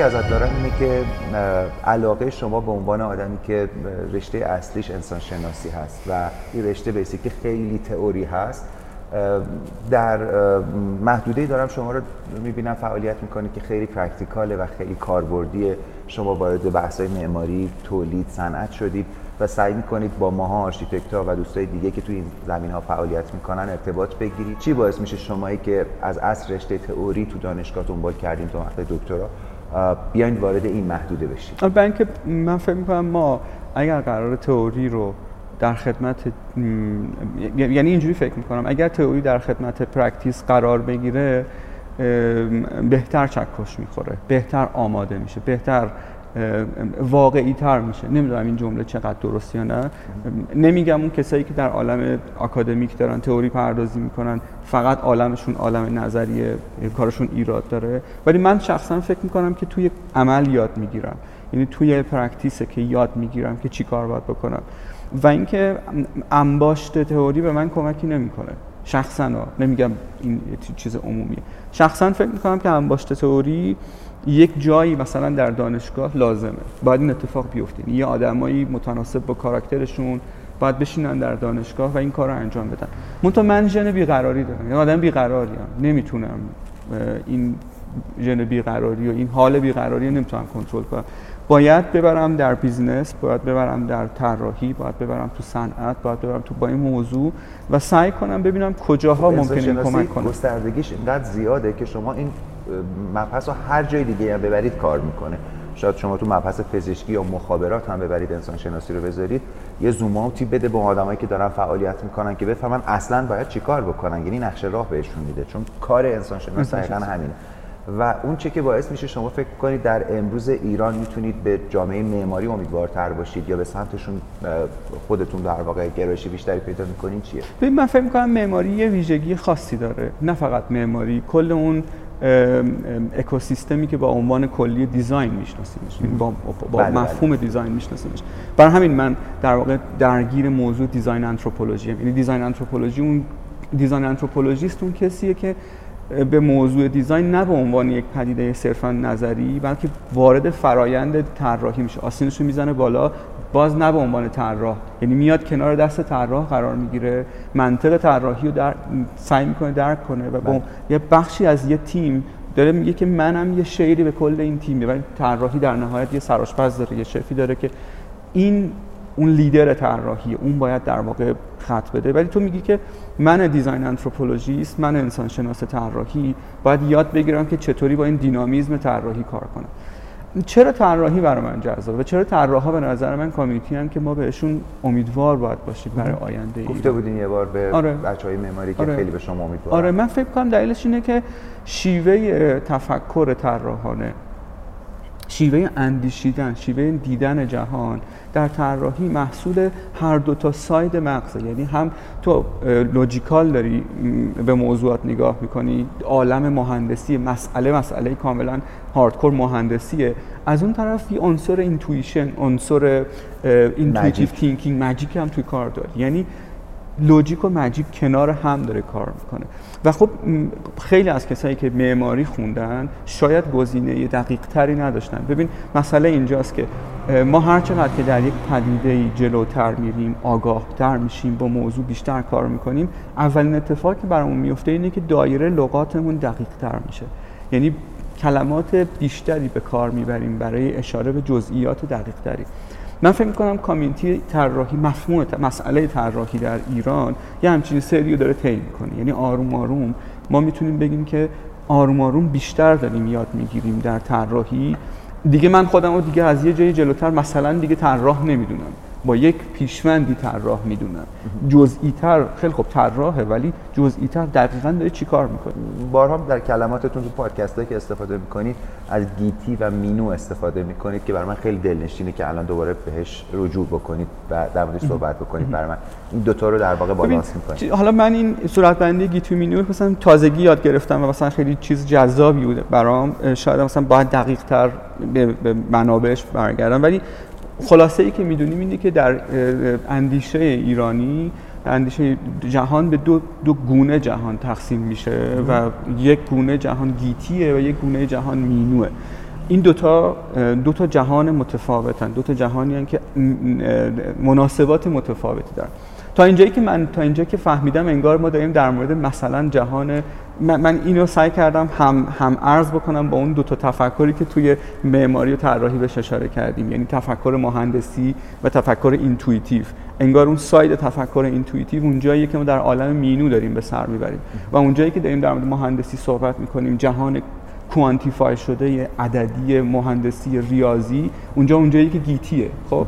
که ازت دارم اینه که علاقه شما به عنوان آدمی که رشته اصلیش انسان شناسی هست و این رشته basically خیلی تئوری هست در محدوده‌ای دارم شما رو می‌بینم فعالیت می‌کنید که خیلی practical ه و خیلی کاربردیه. شما وارد بحث‌های معماری تولید صنعت شدید و سعی می‌کنید با ماها architect ها و دوستای دیگه که توی این زمینه ها فعالیت می‌کنن ارتباط بگیرید. چی باعث میشه شمایی که از اصل رشته تئوری تو دانشگاه دنبال کردیم تو وقت دکترا؟ بیاین وارد این محدوده بشید من که من فکر می‌کنم ما اگر قرار تئوری رو در خدمت یعنی اینجوری فکر می‌کنم. اگر تئوری در خدمت practice قرار بگیره بهتر چکش می‌خوره بهتر آماده میشه بهتر واقعی تر میشه. نمی‌دونم این جمله چقدر درست یا نه. نمیگم اون کسایی که در عالم آکادمیک دارن تئوری پردازی می‌کنن فقط عالمشون عالم نظریه کارشون ایراد داره. ولی من شخصا فکر می‌کنم که توی عمل یاد می‌گیرم. یعنی توی پرکتیسه که یاد می‌گیرم که چی کار باید بکنم. و اینکه انباشت تئوری به من کمکی نمی‌کنه. شخصا نمیگم این چیز عمومیه. شخصا فکر می‌کنم که انباشت تئوری یک جایی مثلا در دانشگاه لازمه. باید این اتفاق بیفته. یه آدمایی متناسب با کاراکترشون باید بشینن در دانشگاه و این کار رو انجام بدن. منتها من ژن بیقراری دارم. یعنی آدم بیقراریم نمی‌تونم این ژن بیقراری و این حال بیقراری رو نمی‌تونم کنترل کنم. باید ببرم در business باید ببرم در طراحی باید ببرم تو صنعت باید ببرم تو با این موضوع و سعی کنم ببینم کجاها ممکنه کمک کنم گستردگیش اینقدر زیاده که شما این مبحث رو هر جای دیگه هم ببرید کار می‌کنه. شاید شما تو مبحث پزشکی یا مخابرات هم ببرید انسان شناسی رو بذارید. یه زوم اوتی بده به آدمایی که دارن فعالیت می‌کنن که بفهمن اصلا باید چیکار بکنن. یعنی نقشه راه بهشون میده چون کار انسان شناسی دقیقا همینه. و اون چه که باعث میشه شما فکر کنید در امروز ایران می‌تونید به جامعه معماری امیدوارتر باشید یا به سمتشون خودتون در واقع گرایشی بیشتری پیدا می‌کنین چیه؟ ببین من فکر می‌کنم معماری یه ویژگی خاصی داره. نه فقط معماری کل اون اکوسیستمی که با عنوان کلی دیزاین میشناسیمش یعنی با, با بله, بله. مفهوم design میشناسیمش. برای همین من در واقع درگیر موضوع design anthropology یعنی design anthropology اون design anthropologist اون کسیه که به موضوع design نه به عنوان یک پدیده صرفا نظری بلکه وارد فرایند طراحی میشه. آستینش رو می‌زنه بالا باز نه به عنوان طراح. یعنی میاد کنار دست طراح قرار می‌گیره منطق طراحی رو در سعی می‌کنه درک کنه و با بله. یه بخشی از یه تیم داره میگه که منم یه شفی به کل این تیم ولی طراحی در نهایت یه سرآشپز داره یه chef ی داره که این اون لیدر طراحی اون باید در واقع خط بده. ولی تو میگی که من design anthropologist من انسان شناس طراحی باید یاد بگیرم که چطوری با این dynamism طراحی کار کنم. چرا طراحی برای من جذابه و چرا طراحا به نظر من community ای هم که ما بهشون امیدوار باید باشیم برای آینده گفته بودین یه بار به آره. بچهای معماری که آره. خیلی به شما امیدوار آره من فکر کنم دلیلش اینه که شیوه تفکر طراحانه شیوه اندیشیدن شیوه دیدن جهان در طراحی محصول هر دو تا side مغزه. یعنی هم تو logical داری به موضوعات نگاه می‌کنی عالم مهندسی مسئله مسئله کاملا hardcore مهندسیه. از اون طرف یه عنصر intuition عنصر intuitive thinking magic هم توی کار داری. یعنی logic و magic کنار هم داره کار می‌کنه. و خب خیلی از کسایی که معماری خوندن شاید گزینه دقیق تری نداشتن. ببین مسئله اینجاست که ما هر چقدر که در یک پدیده جلوتر میریم آگاهتر میشیم با موضوع بیشتر کار می‌کنیم اولین اتفاقی که برامون میفته اینه که دایره لغاتمون دقیق تر میشه. یعنی کلمات بیشتری به کار می‌بریم برای اشاره به جزئیات دقیق تری من فکر می‌کنم کامیونیتی طراحی مفهوم مسئله طراحی در ایران یه همچین سریو داره طی می‌کنه. یعنی آروم آروم ما می‌تونیم بگیم که آروم آروم بیشتر داریم یاد می‌گیریم در طراحی. دیگه من خودم رو دیگه از یه جای جلوتر مثلا دیگه طراح نمی‌دونم. با یک پیشوندی طراح می‌دونم جزئی تر خیلی خوب طراحه ولی جزئی تر دقیقا داره چی کار می‌کنه. بارها در کلماتتون تو پادکست که استفاده می‌کنید از گیتی و مینو استفاده می‌کنید که برای من خیلی دلنشینه که الان دوباره بهش رجوع بکنید و در موردش صحبت بکنید برای من. این دوتا رو در واقع بالانس می‌کنید. حالا من این صورت بندی گیتی و مینو مثلا تازگی یاد گرفتم و مثلا خیلی چیز جذابی بوده برام. شاید مثلا باید دقیق تر به منابعش برگردم. ولی خلاصه ای که می‌دونیم اینه که در اندیشه ایرانی اندیشه جهان به دو, دو گونه جهان تقسیم میشه و یک گونه جهان گیتیه و یک گونه جهان مینوه. این دوتا دو تا جهان متفاوتن دو تا جهانی که مناسبات متفاوتی دارن. تا اینجایی که من تا اینجا که فهمیدم انگار ما داریم در مورد مثلا جهان من اینو سعی کردم هم هم عرض بکنم با اون دو تا تفکری که توی معماری و طراحی بهش اشاره کردیم. یعنی تفکر مهندسی و تفکر intuitive. انگار اون side تفکر intuitive اون جاییه که ما در عالم مینو داریم به سر می‌بریم. و اون جایی که داریم در مورد مهندسی صحبت می‌کنیم جهان کوانتیفای شده عددی مهندسی ریاضی اونجا اونجایی که گیتیه. خب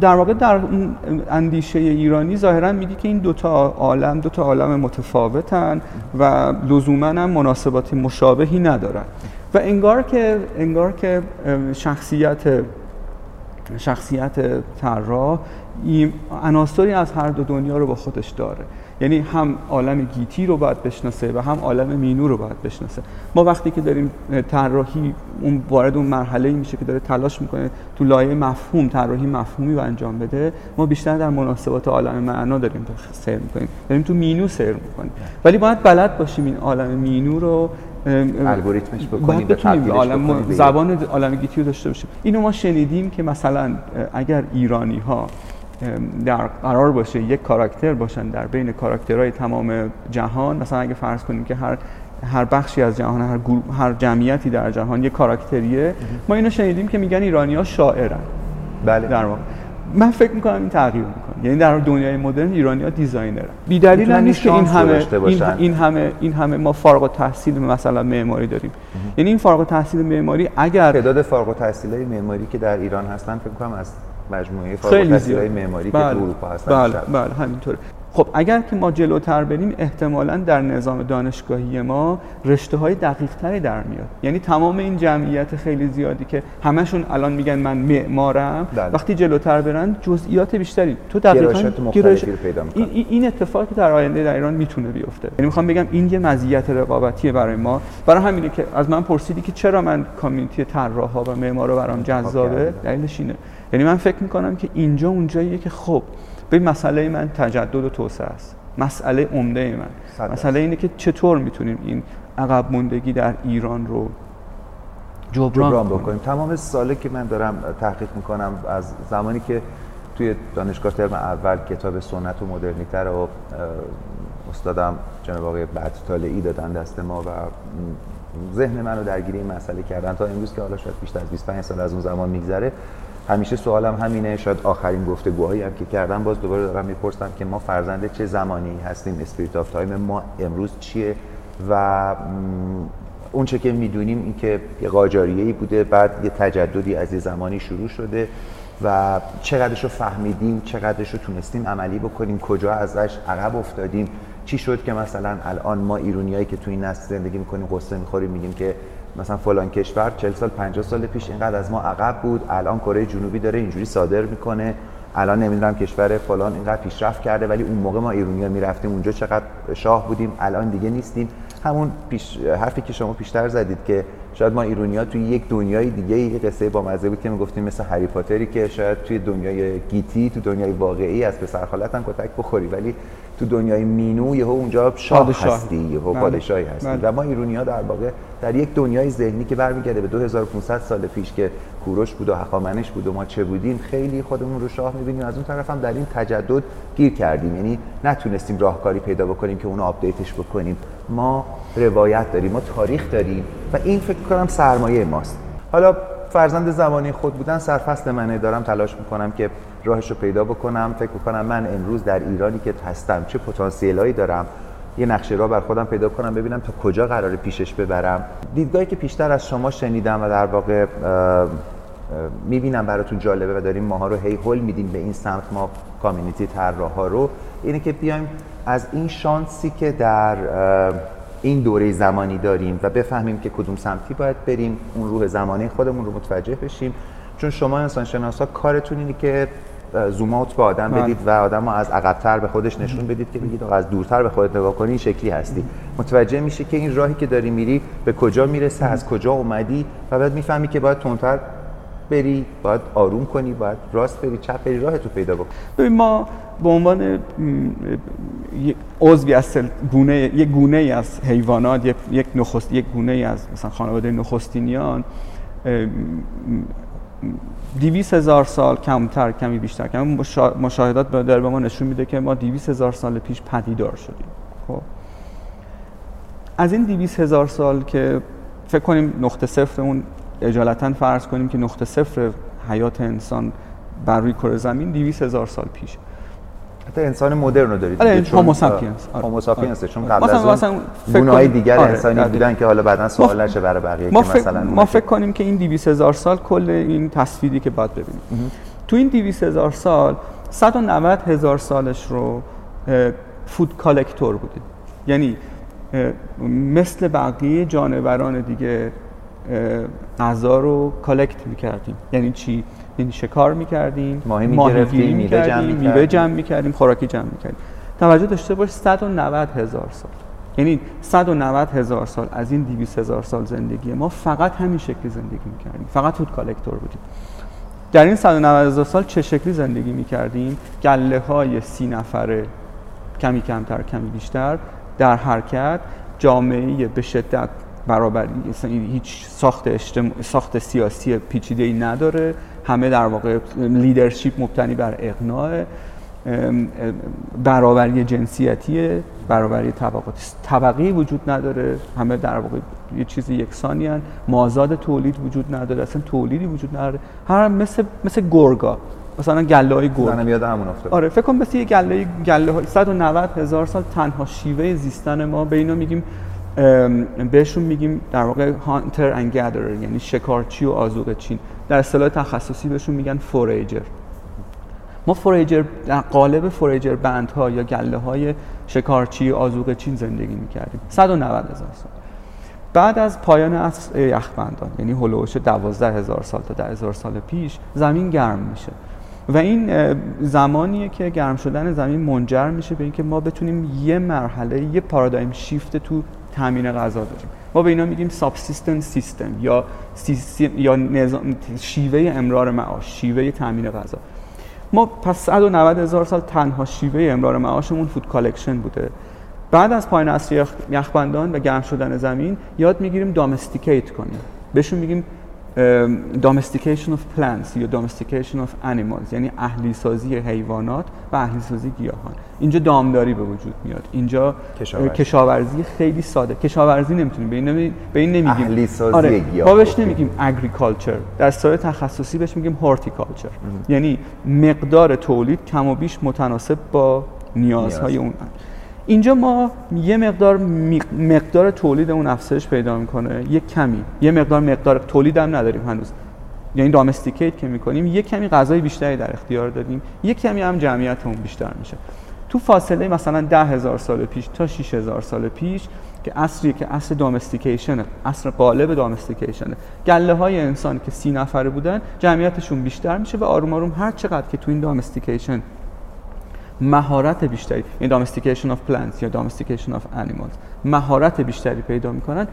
در واقع در اندیشه ایرانی ظاهرا میگه که این دوتا عالم دوتا عالم متفاوتن و لزوما هم مناسبات مشابهی ندارن. و انگار که انگار که شخصیت شخصیت طراح عناصری از هر دو دنیا رو با خودش داره. یعنی هم عالم گیتی رو باید بشناسه و هم عالم مینو رو باید بشناسه. ما وقتی که داریم طراحی اون وارد اون مرحله میشه که داره تلاش می‌کنه تو لایه مفهوم طراحی مفهومی رو انجام بده ما بیشتر در مناسبات عالم معنا داریم سیر می‌کنیم. داریم تو مینو سیر می‌کنیم. ولی باید بلد باشیم این عالم مینو رو الگوریتمش بکنیم بتونیم عالم زبان عالم گیتی رو داشته باشیم. اینو ما شنیدیم که مثلا اگر ایرانی ها در قرار باشه یک کاراکتر باشن در بین کاراکترهای تمام جهان. مثلا اگه فرض کنیم که هر هر بخشی از جهان هر, هر جمعیتی در جهان یک کاراکتریه. ما اینو شنیدیم که میگن ایرانی ها شاعرن. بله. در واقع. من فکر می‌کنم این تغییر می‌کنه. یعنی در دنیای مدرن ایرانی ها designer ن. بی دلیل هم نیست که این همه این, این, همه این همه ما فارغ التحصیل مثلا معماری داریم. یعنی این فارغ التحصیل معماری اگر تعداد فارغ التحصیل معماری که در ایران هستن فکر کنم از مجموعه فارغ معماری که تو بله. اروپا هستن بله بله همینطوره. خب اگر که ما جلوتر بریم احتمالا در نظام دانشگاهی ما رشته های دقیق تری در میاد. یعنی تمام این جمعیت خیلی زیادی که همشون الان میگن من معمارم بله. وقتی جلوتر برن جزئیات بیشتری. تو دقیقاً گرایش پیدا این, این اتفاقی در آینده در ایران می‌تونه بیفته. یعنی می‌خوام بگم این یه مزیت رقابتیه برای ما. برای همینه که از من پرسیدی که چرا من کامیونیتی طراحا و معمارا برام جذابه؟ دلیلش اینه. یعنی من فکر می‌کنم که اینجا اونجاییه که خب به مسئله من تجدد و توسعه است. مسئله عمده من. مسئله اینه که چطور می‌تونیم این عقب موندگی در ایران رو جبران, جبران بکنیم. تمام ساله که من دارم تحقیق می‌کنم از زمانی که توی دانشگاه ترم اول کتاب سنت و مدرنیته رو استادم جناب آقای طالعی دادن دست ما و ذهن من رو درگیری این مسئله کردن تا امروز که حالا شاید بیشتر از 25 سال از اون زمان میگذره. همیشه سوالم همینه شاید آخرین گفتگوهایی هم که کردم باز دوباره دارم می‌پرسم که ما فرزند چه زمانی هستیم spirit of time ما امروز چیه؟ و اون چه که می‌دونیم این که یه قاجاریه‌ای بوده بعد یه تجددی از یه زمانی شروع شده و چقدرش رو فهمیدیم چقدرش رو تونستیم عملی بکنیم کجا ازش عقب افتادیم چی شد که مثلا الان ما ایرونیایی که تو این نسل زندگی می‌کنیم قصه می‌خوریم میگیم که مثلا فلان کشور 40 سال 50 سال پیش اینقدر از ما عقب بود الان کره جنوبی داره اینجوری صادر می‌کنه. الان نمی‌دونم کشور فلان اینقدر پیشرفت کرده ولی اون موقع ما ایرونیا می‌رفتیم اونجا چقدر شاه بودیم الان دیگه نیستیم. همون پیش حرفی که شما پیشتر زدید که شاید ما ایرونیا توی یک دنیای دیگه یه قصه با مزه بود که می‌گفتیم مثل هری پاتری که شاید توی دنیای گیتی تو دنیای واقعی از پسر خالت هم کتک بخوری. ولی تو دنیای مینو یهو اونجا شاه هستی یهو بله. پادشاهی هستی. بله. و ما ایرونیا در واقع در یک دنیای ذهنی که برمیگرده به 2500 سال پیش که کوروش بود و هخامنش بود و ما چه بودیم خیلی خودمون رو شاه می‌بینیم. از اون طرف هم در این تجدد گیر کردیم. یعنی نتونستیم راهکاری پیدا بکنیم که اونو update ش بکنیم. ما روایت داریم ما تاریخ داریم و این فکر کنم سرمایه ماست. حالا فرزند زمانی خود بودن سرفصل منه. دارم تلاش می‌کنم که راهش رو پیدا بکنم. فکر می‌کنم من امروز در ایرانی که هستم چه پتانسیلایی دارم یه نقشه را بر خودم پیدا کنم ببینم تا کجا قرار پیشش ببرم. دیدگاهی که پیشتر از شما شنیدم و در واقع می‌بینم براتون جالبه و داریم ماها رو هی هول میدیم به این سمت ما کامیونیتی ها رو. اینه که بیایم از این شانسی که در این دوره زمانی داریم و بفهمیم که کدوم سمتی باید بریم اون روح زمانی خودمون رو متوجه بشیم. چون شما انسان شناسا کارتون اینه که زوم اوت به آدم بله. بدید و آدم از عقبتر به خودش نشون بدید که بگید از دورتر به خودت نگاه کنی این شکلی هستی. متوجه میشه که این راهی که داری میری به کجا می‌رسه از کجا اومدی و بعد می‌فهمی که باید تندتر بری باید آروم کنی باید راست بری چپ بری راه تو پیدا بکن. ببین ما به عنوان عضوی از گونه یک گونه ای از حیوانات یک نخست یک گونه ای از مثلا خانواده نخستینیان دویست هزار سال کمتر کمی بیشتر. کمی مشاهدات داره به ما نشون میده که ما دویست هزار سال پیش پدیدار شدیم. خب. از این دویست هزار سال که فکر کنیم نقطه صفر اون عجالتا فرض کنیم که نقطه صفر حیات انسان بر روی کره زمین دویست هزار سال پیش حتی انسان مدرن رو دارید آره homo sapiens homo sapiens چون قبل از اون گونه های دیگر آره. انسانی بودن که حالا بعدا سوال نشه برای بقیه ما که مثلا ما فکر کنیم که این 200 هزار سال کل این تصویری که باید ببینیم. تو این 200 هزار سال 190 هزار سالش رو فود کالکتور بودیم. یعنی مثل بقیه جانوران دیگه غذا رو کالکت می‌کردیم. یعنی چی؟ شکار می‌کردیم ماهی می‌گرفتیم میوه جمع می‌کردیم. میوه جمع می‌کردیم خوراکی جمع می‌کردیم. توجه داشته باش 190 هزار سال. یعنی 190 هزار سال از این 200 هزار سال زندگی ما فقط همین شکلی زندگی می‌کردیم. فقط فود کالکتور بودیم. در این 190 هزار سال چه شکلی زندگی می‌کردیم؟ گله های سی نفره کمی کمتر کمی بیشتر در حرکت جامعه به شدت برابری هیچ ساخت اجتماع... ساخت سیاسی پیچیده ای نداره. همه در واقع لیدرشپ مبتنی بر اقناع برابری جنسیتی برابری طبقات طبقی وجود نداره. همه در واقع یه چیز یکسانی هن. مازاد تولید وجود نداره. اصلا تولیدی وجود نداره. هر مثل مثل گرگا. مثلا گله های گرگ میاد همون افتاد آره فکر کنم مثل یه گله گله های 190 هزار سال تنها شیوه زیستن ما. به اینا میگیم بهشون میگیم در واقع هانتر اند گادرر یعنی شکارچی و آزوق چین. در اصطلاح تخصصی بهشون میگن فوریجر. ما فوریجر در قالب فوریجر بندها یا گله های شکارچی آزوق چین زندگی می‌کردیم. 190 هزار سال. بعد از پایان عصر یخبندان یعنی هلوش 12 هزار سال تا 10 هزار سال پیش زمین گرم میشه. و این زمانیه که گرم شدن زمین منجر میشه به اینکه ما بتونیم یه مرحله یه پارادایم شیفت تو تامین غذا داریم. ما به اینا میگیم سابسیستن سیستم یا یا نظام شیوه امرار معاش شیوه تامین غذا. ما پس 190 هزار سال تنها شیوه امرار معاشمون food collection بوده. بعد از پایان عصر یخبندان و گرم شدن زمین یاد می‌گیریم domesticate کنیم. بهشون میگیم domestication of plants یا domestication of animals یعنی اهلی سازی حیوانات و اهلی سازی گیاهان. اینجا دامداری به وجود میاد. اینجا کشاورزی, کشاورزی خیلی ساده. کشاورزی نمی‌تونیم به این, به این نمیگیم. اهلی سازی آره. گیاه بهش نمیگیم agriculture. در سایه تخصصی بهش میگیم horticulture. یعنی مقدار تولید کم و بیش متناسب با نیازهای نیاز. اون. اینجا ما یه مقدار مقدار تولید اون افزایش پیدا می‌کنه. یه کمی. یه مقدار مقدار تولید هم نداریم هنوز. یعنی دامستیکیت که می‌کنیم یه کمی غذای بیشتری در اختیار دادیم یه کمی هم جمعیتمون بیشتر میشه. تو فاصله مثلا ده هزار سال پیش تا 6 هزار سال پیش که اصری که اصل دامستیکیشن اصر قالب دامستیکیشن گله های انسان که سی نفره بودن جمعیتشون بیشتر میشه و آروم آروم هر چقدر که تو این domestication مهارت بیشتری این domestication of plants یا domestication of animals مهارت بیشتری پیدا می‌کنن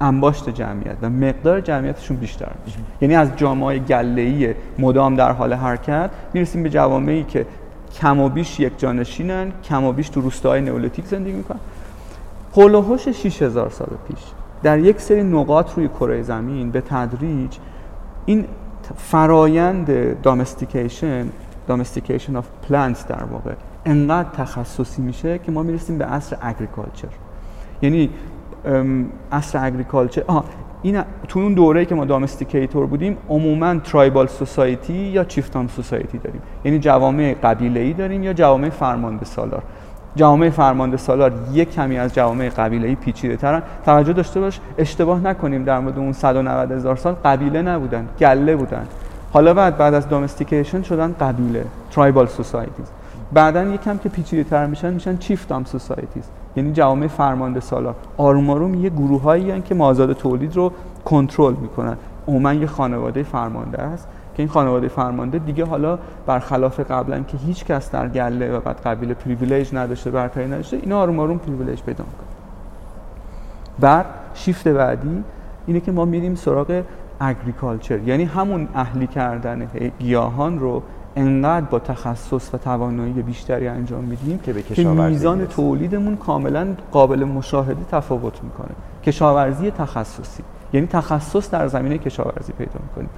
انباشت جمعیت و مقدار جمعیتشون بیشتر میشه. یعنی از جامعه گله‌ای مدام در حال حرکت می‌رسیم به جوامعی که کم و بیش یکجانشینن کم و بیش تو روستاهای نئولیتیک زندگی می‌کنن. هول 6000 سال پیش در یک سری نقاط روی کره زمین به تدریج این فرایند دامستیکیشن domestication of plants در واقع. انقدر تخصصی میشه که ما می‌رسیم به عصر اگریکالچر یعنی عصر اگریکالچر آه این تو اون دوره که ما دامستیکیتور بودیم عموما ترایبال سوسایتی یا چیفتان سوسایتی داریم. یعنی جوامع قبیله ای داریم یا جوامع فرمانده سالار. جوامع فرمانده سالار یک کمی از جوامع قبیله ای پیچیده ترن توجه داشته باش اشتباه نکنیم در مورد اون 190 هزار سال قبیله نبودن گله بودن. حالا بعد بعد از دامستیکیشن شدن قبیله ترایبال سوسایتیز بعدا یکم که پیچیده تر میشن میشن چیفتام سوسایتیز یعنی جوامع فرمانده سالار آروم آروم یه گروه هایی که مازاد تولید رو کنترل می‌کنن. عموما یه خانواده فرمانده است که این خانواده فرمانده دیگه حالا برخلاف قبلا که هیچ کس در گله و بعد قبیله privilege نداشته برتری نداشته اینا آروم آروم privilege پیدا می‌کنن. بعد شیفت بعدی اینه که ما میریم سراغ agriculture یعنی همون اهلی کردن گیاهان رو انقدر با تخصص و توانایی بیشتری انجام میدیم که, به که میزان. تولیدمون کاملا قابل مشاهده تفاوت می‌کنه. کشاورزی تخصصی. یعنی تخصص در زمینه کشاورزی پیدا می‌کنیم.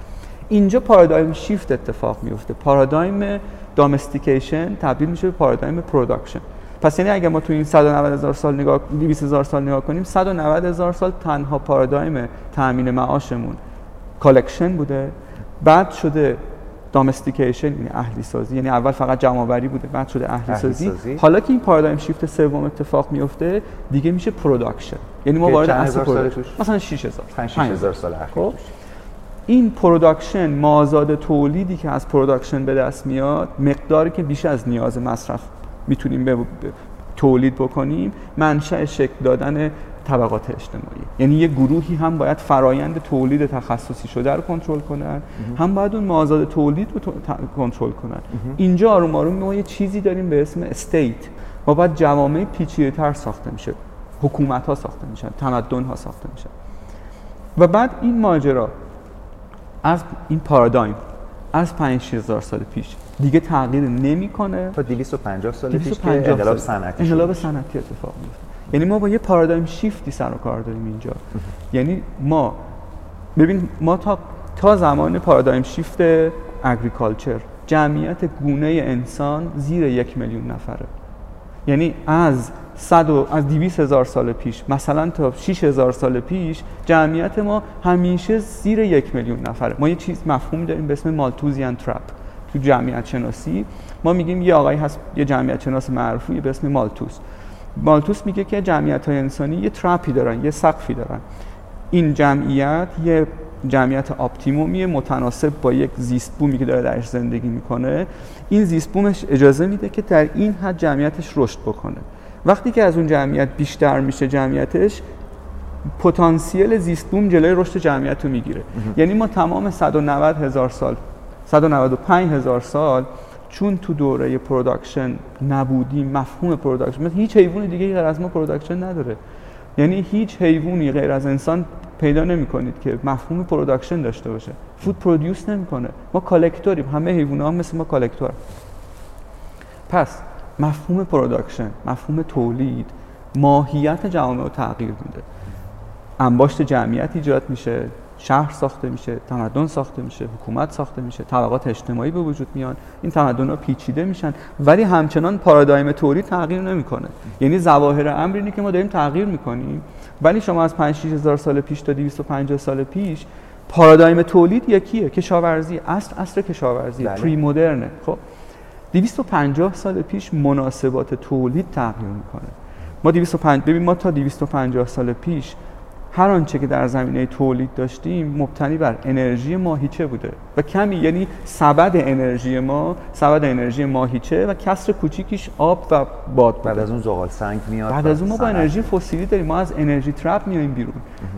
اینجا paradigm shift اتفاق میفته پارادایم domestication تبدیل میشه به پارادایم production پس یعنی اگه ما تو این 190 هزار سال نگاه 200 هزار سال نگاه کنیم 190 هزار سال تنها پارادایم تامین معاشمون. collection بوده بعد شده domestication یعنی اهلی سازی یعنی اول فقط جمع آوری بوده بعد شده اهلی, اهلی سازی. سازی. حالا که این paradigm shift سوم اتفاق میفته دیگه میشه production یعنی ما وارد عصر production؟ مثلا 6000 5 هزار سال اخیر خب. این production مازاد تولیدی که از production به دست میاد مقداری که بیش از نیاز مصرف می‌تونیم به- تولید بکنیم منشأ شکل دادن طبقات اجتماعی. یعنی یه گروهی هم باید فرایند تولید تخصصی شده رو کنترل کنن هم باید اون مازاد تولید رو کنترل کنن. اینجا آروم آروم ما یه چیزی داریم به اسم state ما باید جوامع پیچیده‌تر ساخته میشه. حکومت ها ساخته میشن تمدن ها ساخته میشن. و بعد این ماجرا از این پارادایم از 5 هزار سال پیش دیگه تغییر نمی‌کنه. تا 250 سال پیش که 250 انقلاب. صنعتی انقلاب. صنعتی اتفاق میفته یعنی ما با یه پارادایم شیفتی سر و کار داریم اینجا. یعنی ما ببین ما تا تا زمان پارادایم شیفت اگریکالچر جمعیت گونه انسان زیر یک میلیون نفره. یعنی از صد و از 200 هزار سال پیش مثلا تا 6 هزار سال پیش جمعیت ما همیشه زیر یک میلیون نفره. ما یه چیز مفهوم داریم به اسم مالتوزیان ترپ تو جمعیت شناسی ما میگیم یه آقایی هست یه جمعیت شناس معروفی به اسم مالتوس مالتوس میگه که جمعیت های انسانی یه ترپی دارن یه سقفی دارن. این جمعیت یه جمعیت آپتیمومی متناسب با یک زیست بومی که داره درش زندگی می‌کنه. این زیست بومش اجازه میده که در این حد جمعیتش رشد بکنه. وقتی که از اون جمعیت بیشتر میشه جمعیتش پتانسیل زیست بوم جلوی رشد جمعیت رو می‌گیره یعنی ما تمام 190 هزار سال 195 هزار سال چون تو دوره production نبودیم مفهوم production مثل هیچ حیوان دیگه غیر از ما production نداره. یعنی هیچ حیوانی غیر از انسان پیدا نمی کنید که مفهوم production داشته باشه. food produce نمی‌کنه. ما collector یم همه حیونا هم مثل ما collector پس مفهوم production مفهوم تولید ماهیت جامعه رو تغییر میده. انباشت جمعیت ایجاد میشه. شهر ساخته میشه تمدن ساخته میشه حکومت ساخته میشه طبقات اجتماعی به وجود میان. این تمدن ها پیچیده میشن ولی همچنان پارادایم تولید تغییر نمی‌کنه. یعنی ظواهر امر اینه که ما داریم تغییر می‌کنیم ولی شما از 5 هزار سال پیش تا 250 سال پیش پارادایم تولید یکیه کشاورزی اصل اصل کشاورزی بله. پری مدرنه خب 250 سال پیش مناسبات تولید تغییر می‌کنه. ما 205 ببین ما تا 250 سال پیش هر آنچه که در زمینه تولید داشتیم مبتنی بر انرژی ماهیچه بوده و کمی یعنی سبد انرژی ما سبد انرژی ماهیچه و کسر کوچیکیش آب و باد بوده. بعد از اون زغال سنگ میاد بعد از اون ما با. انرژی فسیلی داریم ما از انرژی ترپ میایم بیرون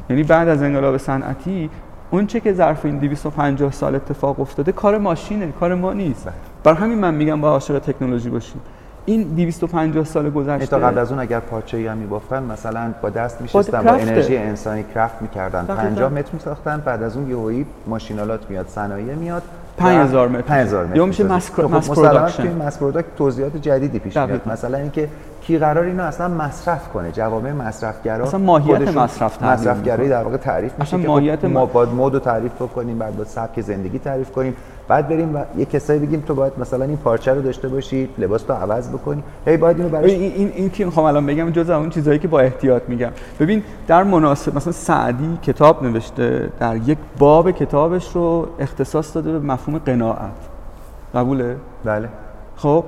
یعنی بعد از انقلاب صنعتی اون چه که ظرف این 250 سال اتفاق افتاده کار ماشینه کار ما نیست بله. بر همین من میگم با عاشق تکنولوژی باشیم این 250 سال یعنی گذشته تا قبل از اون اگر پارچه ای هم میبافتن مثلا با دست با میشستن با. انرژی انسانی craft می‌کردن دقیقاً. 50 متر میساختن بعد از اون یهویی ماشین‌آلات میاد صنایع میاد 5000 متر. 5000 متر یا میشه. mass- خب mass production. product توضیحات جدیدی پیش میاد. مثلا اینکه کی قرار اینو اصلا مصرف کنه جوامع مصرفگرا اصلا ماهیت مصرف مصرفگرایی. در واقع تعریف میشه اصلا که ماهیت خب ما- ما باید مد رو تعریف بکنیم بعد باید سبک زندگی تعریف کنیم بعد بریم و یه کسایی بگیم تو باید مثلا این پارچه رو داشته باشی لباس تو عوض بکنی. هی باید اینو براش این این این که می‌خوام الان بگم جز اون چیزهایی که با احتیاط میگم. ببین در مناسب مثلا سعدی کتاب نوشته در یک باب کتابش رو اختصاص داده به مفهوم قناعت. قبوله؟ بله. خب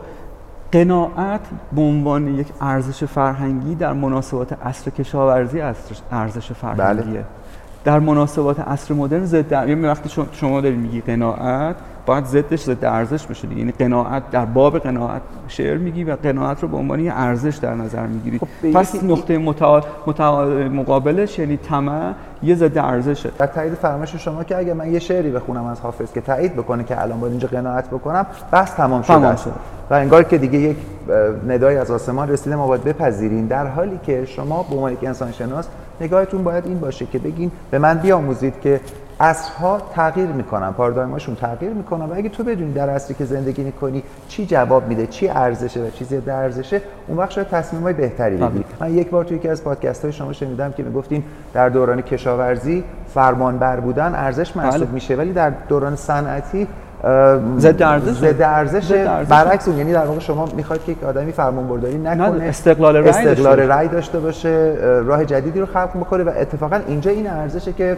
قناعت به عنوان یک ارزش فرهنگی در مناسبات عصر کشاورزی ارزش- فرهنگیه. در مناسبات عصر مدرن ضد یعنی وقتی شما- شما داری میگی قناعت باید ضدش ضد ارزش بشه دیگه یعنی قناعت در باب قناعت شعر میگی و قناعت رو به عنوان یه ارزش در نظر می‌گیری خب پس نقطه متع... متع... مقابلش یعنی طمع یه ضد ارزشه در تایید فرمایش شما که اگه من یه شعری بخونم از حافظ که تایید بکنه که الان باید اینجا قناعت بکنم بس تمام شده تمام. شده. و انگار که دیگه یک ندای از آسمان رسیده ما باید بپذیریم در حالی که شما به عنوان یک انسان شناس نگاهتون باید این باشه که بگین به من بیاموزید که عصرها تغییر می‌کنن پارادایماشون تغییر می‌کنن و اگه تو بدونی در عصری که زندگی می‌کنی چی جواب میده چی ارزشه و چی ضد ارزشه اون وقت شاید تصمیمای بهتری بگیری من یک بار توی یکی از پادکست های شما شنیدم که می‌گفتین در دوران کشاورزی فرمانبر بودن ارزش محسوب بله. میشه ولی در دوران صنعتی ضد ارزش ضد ارزش. برعکس اون یعنی در واقع شما می‌خواید که یک آدمی فرمانبرداری نکنه نه، استقلال رأی داشته استقلال باشه. رأی داشته باشه راه جدیدی رو خلق بکنه و اتفاقا اینجا این ارزشه که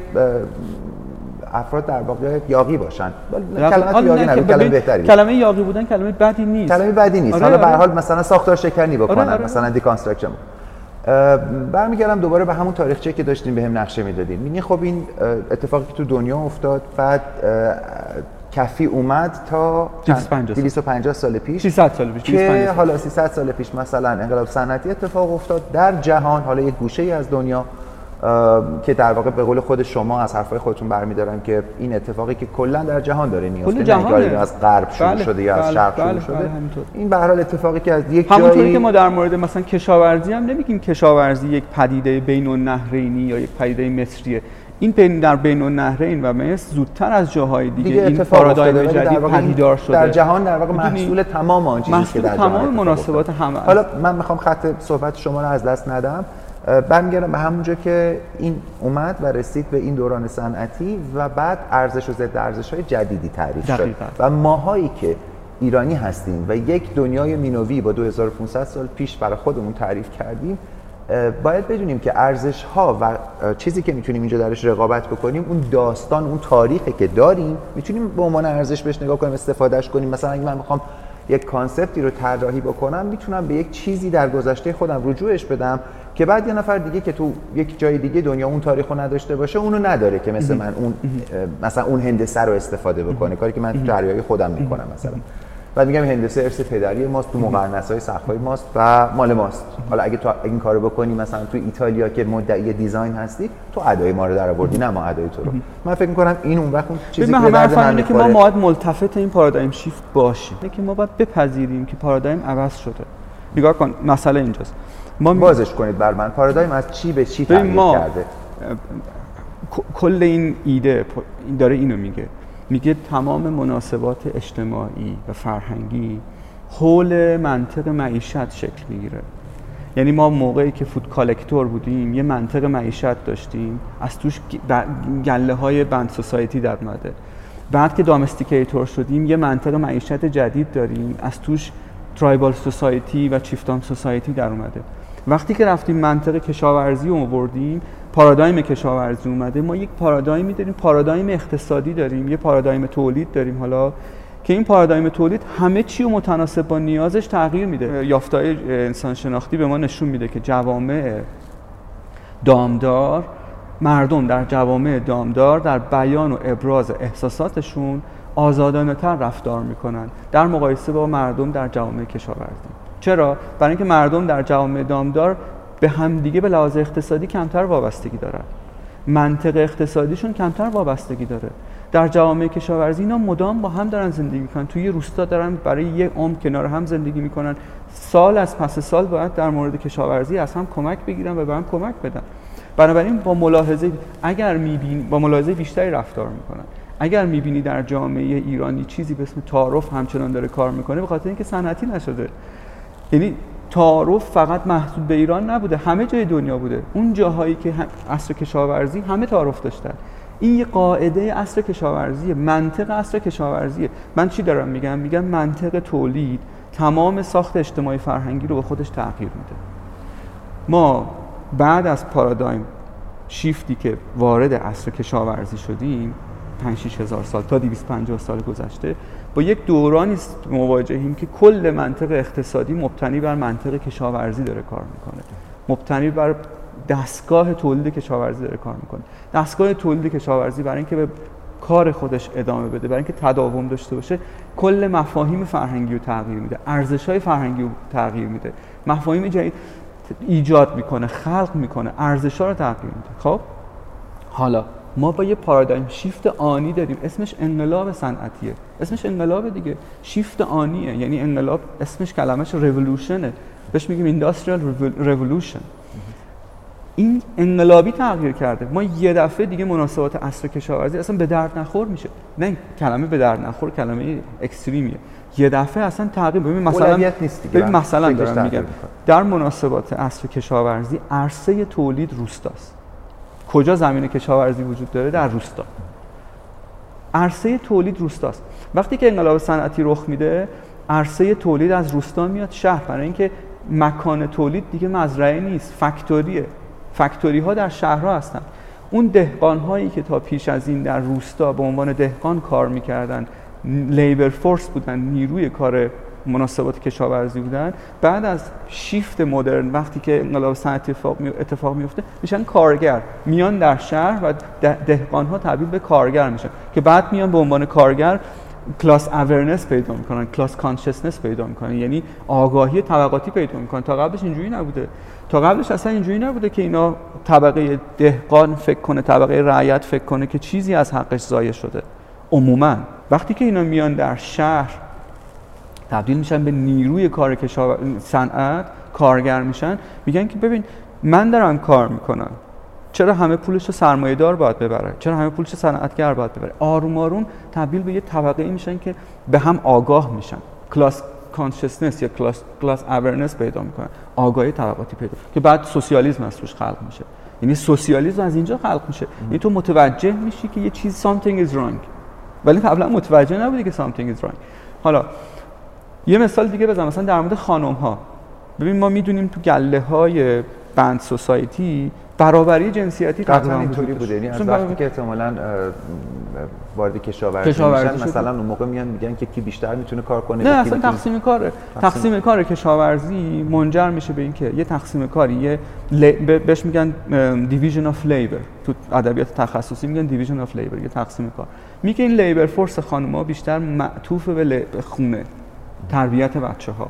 افراد در واقع یاغی باشن کلمه یاغی نه کلمه بهتری کلمه یاغی بودن کلمه بدی نیست کلمه بدی نیست آره، حالا به هر آره. حال مثلا ساختار شکنی بکنن آره، آره. مثلا deconstruction برمیگردم دوباره به همون تاریخچه که داشتیم بهم نقشه می‌دادین می‌بینی خب این اتفاقی که تو دنیا افتاد بعد کفی اومد تا 250 سال. 250 سال پیش 300 سال پیش که 250 سال. حالا 300 سال پیش مثلا انقلاب صنعتی اتفاق افتاد در جهان حالا یک گوشه ای از دنیا که در واقع به قول خود شما از حرفای خودتون برمیدارم که این اتفاقی که کلا در جهان داره میفته. اینکه از غرب شروع بله، شده یا از بله، شرق شروع بله، شده بله، همینطور. این به هر حال اتفاقی که از یک همونطوری جایی که ما در مورد مثلا کشاورزی هم نمیگیم کشاورزی یک پدیده بین النهرینی یا یک پدیده مصریه این بین در بین النهرین و مصر زودتر از جاهای دیگه, دیگه این پارادایم جدید پدیدار شده در جهان در واقع؟ محصول تمام آن چیزی که در جهان تمام مناسبات. همه. حالا من می‌خوام خط صحبت شما رو از دست ندم برمیگردم به همونجا که این اومد و رسید به این دوران صنعتی و بعد ارزش و ضد ارزش های جدیدی تعریف شد دقیقاً. و ماهایی که ایرانی هستیم و یک دنیای مینوی با 2500 سال پیش برای خودمون تعریف کردیم باید بدونیم که ارزش ها و چیزی که می‌تونیم اینجا درش رقابت بکنیم اون داستان اون تاریخی که داریم می‌تونیم به عنوان ارزش بهش نگاه کنیم استفادهش کنیم مثلا اگه من می‌خوام یک concept ی رو طراحی بکنم می‌تونم به یک چیزی در گذشته خودم رجوعش بدم که بعد یه نفر دیگه که تو یک جای دیگه دنیا اون تاریخ رو نداشته باشه اونو نداره که مثل من اون مثلا اون هندسه رو استفاده بکنه. کاری که من تو خودم می‌کنم مثلا. بعد میگم هندسه ارث پدری ماست تو مقرنس های ماست و مال ماست. حالا اگه تو این کارو بکنی مثلا تو ایتالیا که مدعی دیزاین هستی تو ادای ما رو در آوردی نه ما ادای تو رو. من فکر می‌کنم این اون وقت اون چیزی که من اینه که ما. باید ملتفت این پارادایم شیفت باشیم. که ما باید بپذیریم که پارادایم عوض شده. نگاه کن مسئله اینجاست. ما می- بازش کنید بر من. پارادایم از چی به چی تغییر ما کرده؟ کل این ایده این داره اینو میگه. میگه تمام مناسبات اجتماعی و فرهنگی حول منطق معیشت شکل می‌گیره. یعنی ما موقعی که فود کالکتور بودیم یه منطق معیشت داشتیم. از توش گله های بند سوسایتی در اومده بعد که دامستیکیتور شدیم یه منطق معیشت جدید داریم. از توش ترایبال سوسایتی و چیفتان سوسایتی در اومده. وقتی که رفتیم منطق کشاورزی رو آوردیم پارادایم کشاورزی اومده. ما یک پارادایمی داریم پارادایم اقتصادی داریم یه پارادایم تولید داریم حالا که این پارادایم تولید همه چی رو متناسب با نیازش تغییر میده. یافته‌های انسان شناختی به ما نشون میده که جوامع دامدار مردم در جوامع دامدار در بیان و ابراز احساساتشون آزادانه تر رفتار می‌کنن. در مقایسه با مردم در جوامع کشاورزی. چرا؟ برای اینکه مردم در جوامع دامدار به همدیگه به لحاظ اقتصادی کمتر وابستگی دارن. منطق اقتصادیشون کمتر وابستگی داره. در جوامع کشاورزی اینا مدام با هم دارن زندگی می‌کنن. توی روستا دارن برای یه عمر کنار هم زندگی می‌کنن. سال از پس سال باید در مورد کشاورزی از هم کمک بگیرن و به هم کمک بدن. بنابراین با ملاحظه اگر می‌بینی با ملاحظه بیشتری رفتار می‌کنن. اگر می‌بینی در جامعه ایرانی چیزی به اسم تعارف همچنان داره کار می‌کنه به خاطر اینکه صنعتی نشده. یعنی تعارف فقط محدود به ایران نبوده همه جای دنیا بوده. اون جاهایی که عصر کشاورزی همه تعارف داشتن. این یه قاعده عصر کشاورزیه منطق عصر کشاورزیه. من چی دارم میگم؟ میگم منطق تولید تمام ساخت اجتماعی فرهنگی رو به خودش تغییر میده. ما بعد از پارادایم شیفتی که وارد عصر کشاورزی شدیم 5 هزار سال تا 250 سال گذشته با یک دورانی مواجهیم که کل منطق اقتصادی مبتنی بر منطق کشاورزی داره کار می‌کنه. مبتنی بر دستگاه تولید کشاورزی داره کار می‌کنه. دستگاه تولید کشاورزی برای اینکه به کار خودش ادامه بده برای اینکه تداوم داشته باشه کل مفاهیم فرهنگی رو تغییر میده ارزش های فرهنگی رو تغییر میده. مفاهیم جدید ایجاد می‌کنه خلق می‌کنه ارزش ها رو تغییر میده. خب؟ حالا ما با یه پارادایم شیفت آنی داریم. اسمش انقلاب صنعتیه. اسمش انقلاب دیگه. شیفت آنیه. یعنی انقلاب اسمش کلمش رولوشنه بهش میگیم اینداستریال رولوشن این انقلابی تغییر کرده. ما یه دفعه دیگه مناسبات عصر کشاورزی اصلا به درد نخور میشه. نه کلمه به درد نخور کلمه اکستریمیه یه دفعه اصلا تغییر ببین مثلا نیست دیگه. ببین مثلا دارم میگم. در مناسبات عصر کشاورزی عرصه تولید روستاست. کجا زمین کشاورزی وجود داره؟ در روستا. عرصه تولید روستاست. وقتی که انقلاب صنعتی رخ میده عرصه تولید از روستا میاد شهر. برای اینکه مکان تولید دیگه مزرعه نیست فکتوریه. فکتوری ها در شهرها هستن اون دهقان هایی که تا پیش از این در روستا به عنوان دهقان کار می‌کردن labor force بودن نیروی کار مناسبات کشاورزی بودن. بعد از شیفت مدرن وقتی که انقلاب صنعتی اتفاق می- اتفاق میفته میشن کارگر. میان در شهر و ده- دهقان ها تبدیل به کارگر میشن که بعد میان به عنوان کارگر class awareness پیدا می‌کنن class consciousness پیدا می‌کنن. یعنی آگاهی طبقاتی پیدا می‌کنن. تا قبلش اینجوری نبوده. تا قبلش اصلا اینجوری نبوده که اینا طبقه دهقان فکر کنه طبقه رعیت فکر کنه که چیزی از حقش ضایع شده. عموما. وقتی که اینا میان در شهر تبدیل میشن به نیروی کار کشاور صنعت کارگر میشن. میگن که ببین من دارم کار می‌کنم. چرا همه پولش رو سرمایه دار باید ببره؟ چرا همه پولش رو صنعتگر باید ببره؟ آروم آروم تبدیل به یه طبقه ای میشن که به هم آگاه میشن. class consciousness یا class class awareness پیدا می‌کنن. آگاهی طبقاتی پیدا که بعد سوسیالیسم از توش خلق میشه. یعنی سوسیالیسم از اینجا خلق میشه. یعنی تو متوجه میشی که یه چیز something is wrong. ولی قبلا متوجه نبودی که something is wrong. حالا یه مثال دیگه بزنم مثلا در مورد خانم ها ببین ما می‌دونیم تو گله های بند سوسایتی برابری جنسیتی تقریبا اینطوری بوده یعنی از. وقتی که احتمالاً وارد کشاورزی کشاورزی میشن. مثلا اون موقع میان میگن که کی بیشتر می‌تونه کار کنه نه اصلا تقسیم کاره تقسیم کار کشاورزی منجر میشه به اینکه یه تقسیم کاری یه ل- به- بهش میگن division of labor تو ادبیات تخصصی میگن division of labor یه تقسیم کار میگه این labor force خانم‌ها بیشتر معطوف به خونه تربیت بچه ها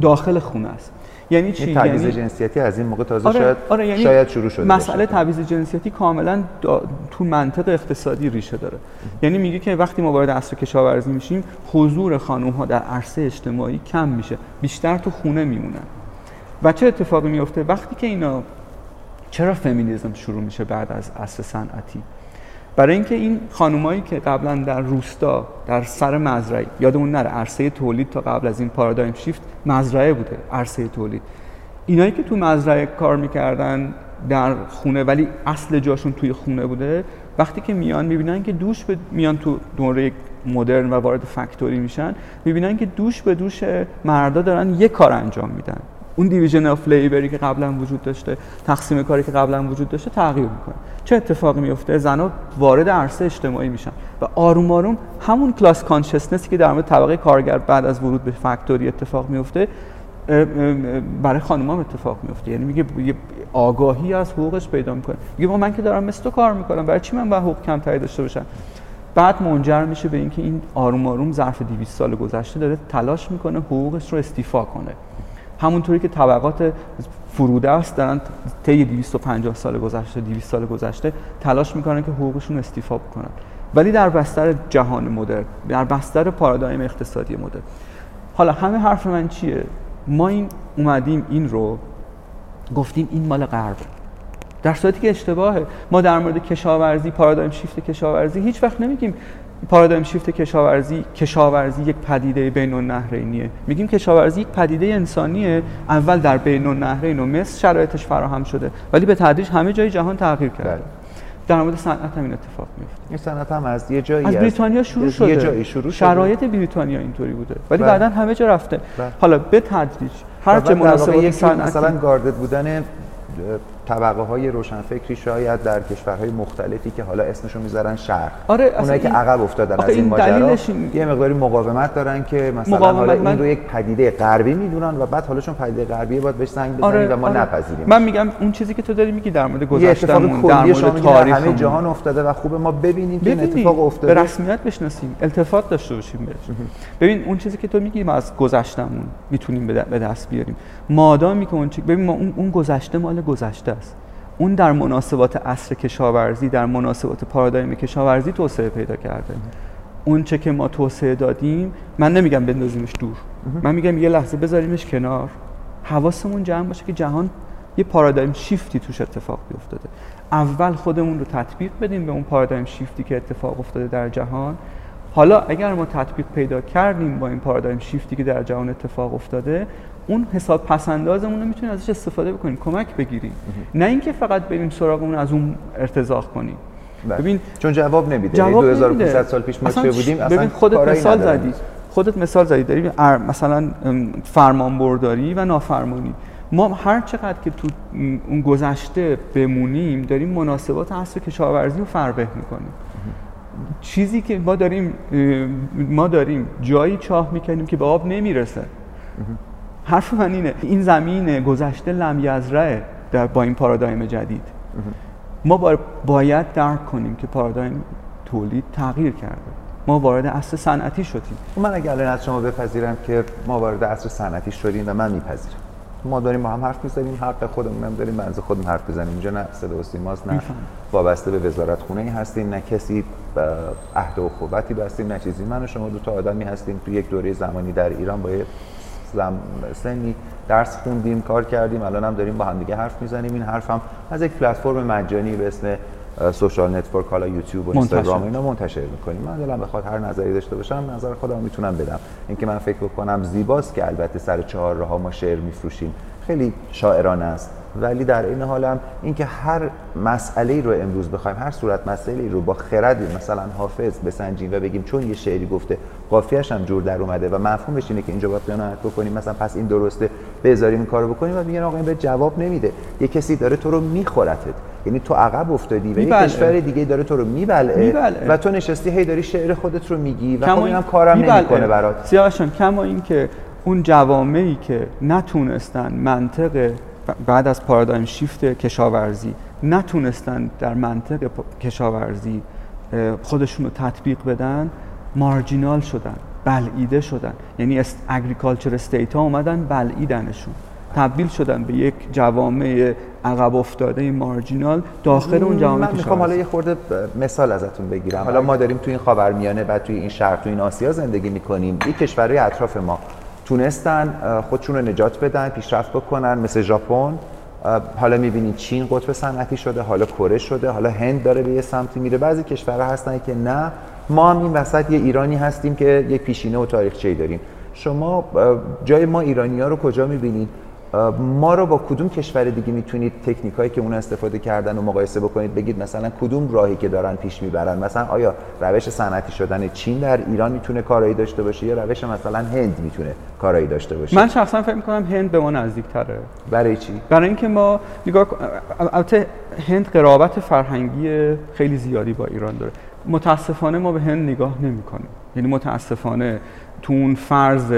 داخل خونه است. یعنی چی؟ تبعیض یعنی جنسیتی از این موقع تازه آره، شاید آره، یعنی شاید شروع شده مسئله. تبعیض جنسیتی کاملا دا- تو منطق اقتصادی ریشه داره. یعنی میگه که وقتی ما وارد عصر کشاورزی میشیم حضور خانم ها در عرصه اجتماعی کم میشه. بیشتر تو خونه میمونن. و چه اتفاقی میفته؟ وقتی که اینا چرا فمینیسم شروع میشه بعد از عصر صنعتی؟ برای اینکه این خانمایی که قبلا در روستا در سر مزرعه یادمون نره عرصه تولید تا قبل از این پارادایم شیفت مزرعه بوده عرصه تولید. اینایی که تو مزرعه کار می‌کردن در خونه ولی اصل جاشون توی خونه بوده وقتی که میان می‌بینن که دوش به میان تو دوره مدرن و وارد فکتوری میشن می‌بینن که دوش به دوش مردا دارن یه کار انجام میدن. اون دیویژن اف لیبری که قبلا وجود داشته تقسیم کاری که قبلا وجود داشته تغییر می‌کنه. چه اتفاقی میفته زنها وارد عرصه اجتماعی میشن و آروم آروم همون کلاس کانشسنسی که در مورد طبقه کارگر بعد از ورود به فکتوری اتفاق میفته برای خانم هم اتفاق میفته یعنی میگه آگاهی از حقوقش پیدا می‌کنه. میگه من که دارم مثل تو کار می‌کنم برای چی من باید حقوق کمتری داشته باشم؟ بعد منجر میشه به اینکه این آروم آروم ظرف 200 سال گذشته داره تلاش می‌کنه حقوقش رو استیفا کنه. همونطوری که طبقات فروده است دارن طی 250 سال گذشته 200 سال گذشته تلاش می‌کنن که حقوقشون استیفا بکنن. ولی در بستر جهان مدرن در بستر پارادایم اقتصادی مدرن. حالا همه حرف من چیه؟ ما این اومدیم این رو گفتیم این مال غرب. در صورتی که اشتباهه. ما در مورد کشاورزی پارادایم شیفت کشاورزی هیچ وقت نمیگیم. پارادایم شیفت کشاورزی کشاورزی یک پدیده بین النهرینیه. میگیم کشاورزی یک پدیده انسانیه اول در بین النهرین و مصر شرایطش فراهم شده ولی به تدریج همه جای جهان تغییر کرده. بله. در مورد صنعت هم این اتفاق میفته این صنعت هم از یه جایی از بریتانیا شروع شده یه جایی شروع شده. شرایط بریتانیا اینطوری بوده. ولی بله. بعدا همه جا رفته. بله. حالا به تدریج هر چه صنعتی مثلا گاردد بودن طبقه های روشنفکری شاید در کشورهای مختلفی که حالا اسمشو می‌ذارن شرق آره، اونایی که عقب افتادن از این ماجرا یه مقداری مقاومت دارن که مثلا حالا من- این رو یک پدیده غربی می‌دونن و بعد حالا چون پدیده غربیه باید بهش زنگ بزنیم آره و ما آره. نپذیریم. من میگم اون چیزی که تو داری میگی در مورد گذشتهمون در مورد در همه تاریخ جهان افتاده و خوبه. ما ببینیم که اتفاق به افتاده رسمیت بشناسیم. التفات داشته باشیم بهش. ببین اون چیزی که تو میگی ما از گذشتمون می‌تونیم به به دست بیاریم. مادامی که اون چی... ببین ما اون, اون گذشته مال گذشته است. اون در مناسبات عصر کشاورزی در مناسبات پارادایم کشاورزی توسعه پیدا کرده. اون چه که ما توسعه دادیم من نمیگم بندازیمش دور. من میگم یه لحظه بذاریمش کنار. حواسمون جمع باشه که جهان یه پارادایم شیفتی توش اتفاق بیفتاده. اول خودمون رو تطبیق بدیم به اون پارادایم شیفتی که اتفاق افتاده در جهان. حالا اگر ما تطبیق پیدا کردیم با این پارادایم شیفتی که در جهان اتفاق افتاده اون حساب پسندازمون رو می‌تونیم ازش استفاده بکنیم کمک بگیریم. نه اینکه فقط بریم سراغمون از اون ارتزاق کنیم. بله. ببین چون جواب نمیده. جواب 2500 سال پیش ما چه بودیم؟ اصلا ببین خودت مثال زدی. خودت مثال زدی. داری مثلا فرمانبرداری و نافرمانی. ما هر چقدر که تو اون گذشته بمونیم داریم مناسبات عصر کشاورزی رو فربه می‌کنیم. چیزی که ما داریم ما داریم جایی چاه می‌کنیم که به آب نمی‌رسه. حرف من اینه این زمین گذشته لم یزرعه در با این پارادایم جدید. ما باید درک کنیم که پارادایم تولید تغییر کرده. ما وارد عصر صنعتی شدیم. من اگر الان از شما بپذیرم که ما وارد عصر صنعتی شدیم و من میپذیرم. ما داریم با هم حرف می‌زنیم حق خودمون هم داریم بنز خودمون حرف بزنیم اینجا نه صدا و سیماست نه وابسته به وزارت خونه ای هستیم نه کسی عقد اخوتی بستیم نه چیزی. من و شما دو تا آدمی هستیم تو یک دوره زمانی در ایران بازه سنی درس خوندیم کار کردیم الان هم داریم با هم دیگه حرف می‌زنیم. این حرف هم از یک پلتفرم مجانی به اسم social network حالا یوتیوب و اینستاگرام اینا منتشر می‌کنیم. من دلم بخواد هر نظری داشته باشم نظر خودم می‌تونم بدم. اینکه من فکر بکنم زیباست که البته سر چهار راه ما شعر میفروشیم. خیلی شاعرانه است. ولی در این حال هم اینکه هر مسئله رو امروز بخوایم هر صورت مسئله رو با خرد مثلا حافظ بسنجیم و بگیم چون یه شعری گفته قافیه‌اش هم جور در اومده و مفهومش اینه که اینجا باید قناعت بکنیم. مثلا پس این درسته بذاریم این کارو بکنیم. و میگن آقا این به جواب نمیده. یه کسی داره تو رو میخورتت یعنی تو عقب افتادی و یه کشور دیگه داره تو رو میبلعه, و تو نشستی هی داری شعر خودت رو میگی و خب اینم کارم نمی‌کنه برات. سیاوشان کما این که اون جوامعی که نتونستن منطق بعد از پارادایم شیفت کشاورزی نتونستن در منطق کشاورزی خودشون رو تطبیق بدن مارجینال شدن بلعیده شدن. یعنی اگریکالچر استیت ها اومدن بلعیدنشون. تبدیل شدن به یک جوامع عقب افتاده مارجینال داخل اون جامعه من می‌خوام حالا یه خورده مثال ازتون بگیرم. حالا ما داریم توی این خاورمیانه و توی این شرق توی این آسیا زندگی می‌کنیم. این کشورهای اطراف ما تونستن خودشون رو نجات بدن پیشرفت بکنن مثل ژاپن. حالا می‌بینید چین قطب صنعتی شده حالا کره شده حالا هند داره به یه سمتی میره. بعضی کشورها هستن که نه. ما هم این وسط یه ایرانی هستیم که یک پیشینه و تاریخچه‌ای داریم. شما جای ما ایرانی ها رو کجا می‌بینید؟ ما رو با کدوم کشور دیگه می‌تونید تکنیک هایی که اون استفاده کردن و مقایسه بکنید بگید مثلا کدوم راهی که دارن پیش می‌برن؟ مثلا آیا روش صنعتی شدن چین در ایران می‌تونه کارایی داشته باشه یا روش مثلا هند می‌تونه کارایی داشته باشه؟ من شخصا فکر می‌کنم هند به ما نزدیک تره برای چی؟ برای اینکه ما نگاه البته هند قرابت فرهنگی خیلی زیادی با ایران داره. متاسفانه ما به هند نگاه نمی‌کنیم. یعنی متاسفانه تو اون فرض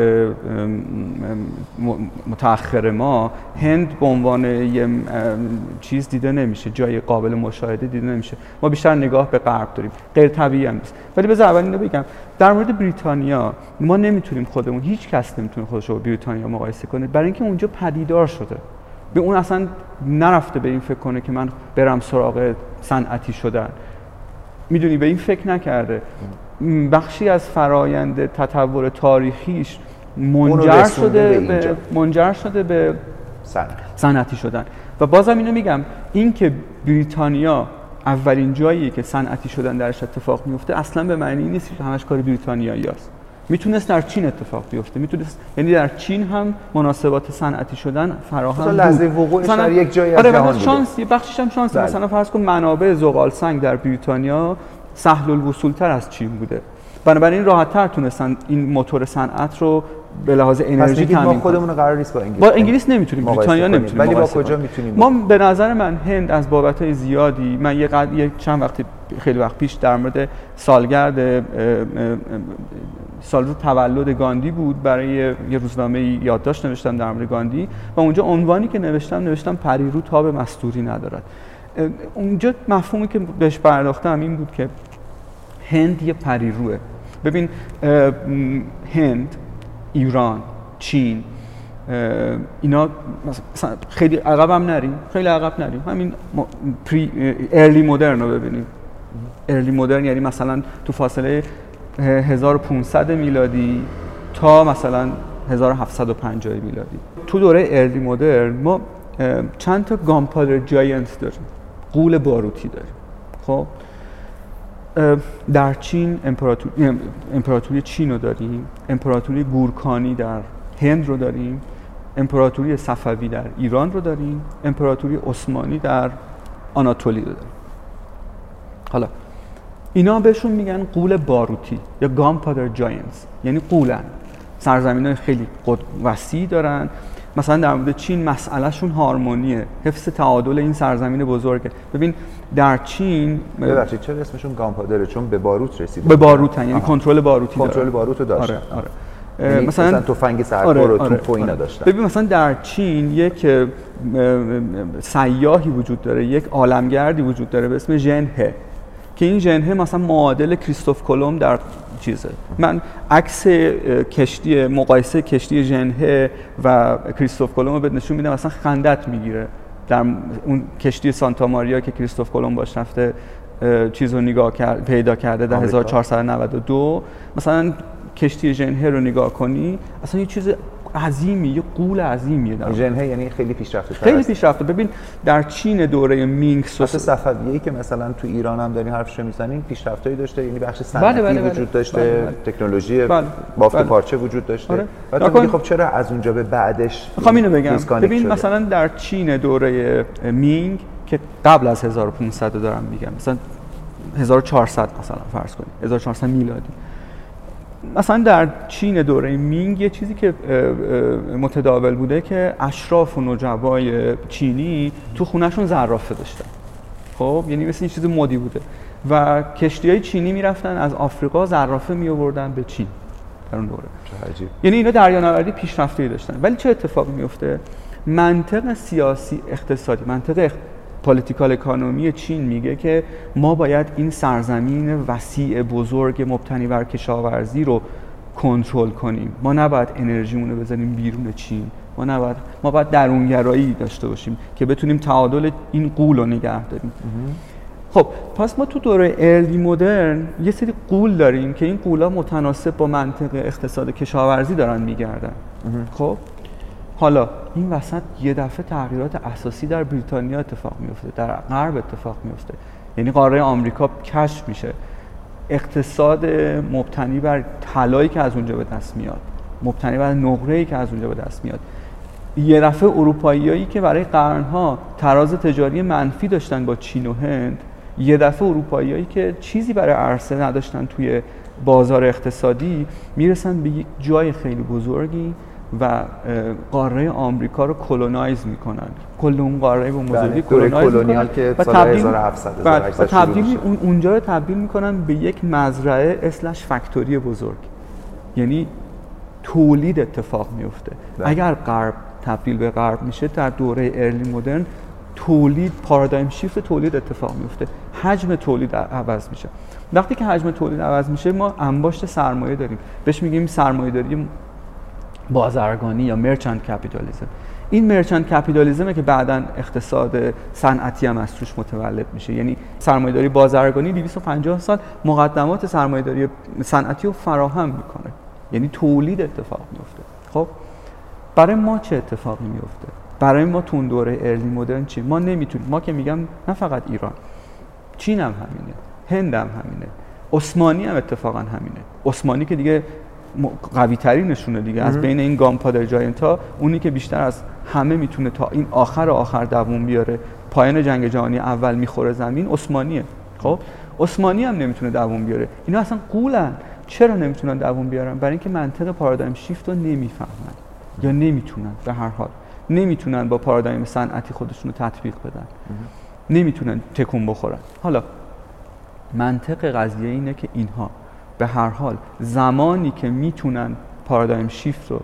متأخر ما هند به عنوان یه چیز دیده نمیشه جای قابل مشاهده دیده نمیشه. ما بیشتر نگاه به غرب داریم. غیر طبیعی هم نیست. ولی بذار اول اینو بگم. در مورد بریتانیا ما نمی‌تونیم خودمون هیچ کس نمی‌تونه خودش رو با بریتانیا مقایسه کنه. برای اینکه اونجا پدیدار شده. به اون اصلا نرفته به این فکر کنه که من برم سراغ صنعتی شدن. می‌دونی به این فکر نکرده. بخشی از فرایند تطور تاریخیش منجر شده به, منجر شده به صنعتی شدن. و بازم اینو میگم این که بریتانیا اولین جایی که صنعتی شدن درش اتفاق میفته اصلا به معنی نیست که همش کار بریتانیایی است می‌تونست در چین اتفاق بیفته. می‌تونست یعنی در چین هم مناسبات صنعتی شدن فراهم بود لحظه وقوعش در یک جایی از آره جهان شانس یه بخشش هم شانس بله. مثلا فرض کن منابع زغال سنگ در بریتانیا سهل الوصول تر از چین بوده. بنابراین راحت تر تونستن این موتور صنعت رو به لحاظ انرژی تامین ما خودمون قرار نیست با انگلیس با انگلیس نمی‌تونیم بریتانیا نمی‌تونیم ولی با کجا می‌تونیم ما به نظر من هند از بابت زیادی من یه قد... یه چند وقت خیلی وقت پیش در مورد سالگرد سال تولد گاندی بود. برای یه روزنامه یادداشت نوشتم در مورد گاندی و اونجا عنوانی که نوشتم نوشتم پریرو تاب مستوری ندارد. اونجا مفهومی که بهش پرداختم این بود که هند یه پریروه. ببین هند ایران چین اینا مثلا خیلی عقب هم نریم خیلی عقب نریم. همین پری ارلی مدرن رو ببینیم. ارلی مدرن یعنی مثلا تو فاصله 1500 میلادی تا مثلا 1750 میلادی. تو دوره ارلی مدرن ما چند تا گامپادر جاینت داریم. قول باروتی داریم. خب؟ در چین امپراتوری, امپراتوری چین رو داریم امپراتوری گورکانی در هند رو داریم امپراتوری صفوی در ایران رو داریم امپراتوری عثمانی در آناتولی رو داریم. حالا اینا بهشون میگن قول باروتی یا گامپادر جاینز یعنی قولن. سرزمین های خیلی وسیع دارن. مثلا در مورد چین مسئلهشون هارمونیه. حفظ تعادل این سرزمین بزرگه. ببین در چین ببخشید چرا اسمشون گامپادره؟ چون به باروت رسید به باروت یعنی کنترل باروتی کنترل باروت رو داشتن. آره. آره. یعنی مثلا, مثلا تفنگ سرکور آره، و آره، توپ آره. داشتن. ببین مثلا در چین یک سیاهی وجود داره یک عالمگردی وجود داره به اسم ژنه که این ژنه مثلا معادل کریستوف کلم در چیزه. من عکس کشتی مقایسه کشتی ژنه و کریستوف کلم رو نشون میدم مثلا خندت می‌گیره. در اون کشتی سانتا ماریا که کریستوف کلم باش رفته چیز رو نگاه کرد پیدا کرده در 1492 مثلا کشتی ژنه رو نگاه کنی اصلا یه چیز عظیمی یه قول عظیمیه در ژنه یعنی خیلی پیشرفته خیلی پیشرفته ببین در چین دوره مینگ سوس صفویه‌ای که مثلا تو ایران هم دارین حرفش می‌زنین پیشرفتایی داشته یعنی بخش صنعتی بله بله وجود داشته بله بله. تکنولوژی بله بافت بله. پارچه وجود داشته آره. میگی خب چرا از اونجا به بعدش می‌خوام اینو بگم ببین شده. مثلا در چین دوره مینگ که قبل از 1500 دارم میگم مثلا 1400 مثلا فرض کنید 1400 میلادی مثلا در چین دوره مینگ یه چیزی که متداول بوده که اشراف و نجبای چینی تو خونهشون زرافه داشتن. خب یعنی مثل این چیز مدی بوده. و کشتی های چینی می‌رفتن از آفریقا زرافه می آوردن به چین در اون دوره. عجیب. یعنی اینا دریانوردی پیشرفته داشتن. ولی چه اتفاقی میفته منطق سیاسی اقتصادی منطق political economy چین میگه که ما باید این سرزمین وسیع بزرگ مبتنی بر کشاورزی رو کنترل کنیم. ما نباید انرژیمون رو بزنیم بیرون چین. ما نباید ما باید درونگرایی داشته باشیم که بتونیم تعادل این قول رو نگه داریم. خب پس ما تو دوره ارلی مدرن یه سری قول داریم که این قولا متناسب با منطق اقتصاد کشاورزی دارن میگردن. خب؟ حالا این وسط یه دفعه تغییرات اساسی در بریتانیا اتفاق میفته در غرب اتفاق میفته یعنی قاره آمریکا کشف میشه. اقتصاد مبتنی بر طلایی که از اونجا به دست میاد مبتنی بر نقره‌ای که از اونجا به دست میاد. یه دفعه اروپاییایی که برای قرنها تراز تجاری منفی داشتن با چین و هند یه دفعه اروپاییایی که چیزی برای عرصه نداشتن توی بازار اقتصادی می‌رسن به یک جای خیلی بزرگی و قاره آمریکا رو کلونایز می‌کنن. کل اون قاره به بزرگی کلونایز می‌کنن. که و تبدیل 1700 و تبدیل اون اونجا رو تبدیل می‌کنن به یک مزرعه اسلش فکتوری بزرگ. یعنی تولید اتفاق میفته بله. اگر غرب تبدیل به غرب میشه در دوره ارلی مدرن تولید پارادایم شیفت تولید اتفاق میفته حجم تولید عوض میشه. وقتی که حجم تولید عوض میشه ما انباشت سرمایه داریم. بهش میگیم سرمایه داری بازرگانی یا مرچنت کپیتالیزم این مرچنت کپیتالیزمه که بعدا اقتصاد صنعتی هم از توش متولد میشه. یعنی سرمایه‌داری بازرگانی 250 سال مقدمات سرمایه‌داری صنعتی رو فراهم می‌کنه. یعنی تولید اتفاق میفته خب؟ برای ما چه اتفاقی میفته برای ما تو دوره ارلی مدرن چی؟ ما نمی‌تونیم. ما که میگم نه فقط ایران. چین هم همینه. هند هم همینه. عثمانی هم اتفاقا همینه. عثمانی که دیگه قوی ترینشونه دیگه. از بین این گام پادر جاینت ها اونی که بیشتر از همه می‌تونه تا این آخر آخر دووم بیاره. پایان جنگ جهانی اول می‌خوره زمین عثمانیه. خب؟ عثمانی هم نمی‌تونه دووم بیاره. اینا اصلا قولن. چرا نمی‌تونن دووم بیارن؟ برای اینکه منطق پارادایم شیفت رو نمی‌فهمن. یا نمی‌تونن به هر حال. نمی‌تونن با پارادایم صنعتی خودشون رو تطبیق بدن. نمی‌تونن تکون بخورن. حالا منطق قضیه اینه که اینها به هر حال زمانی که می‌تونن پارادایم شیفت رو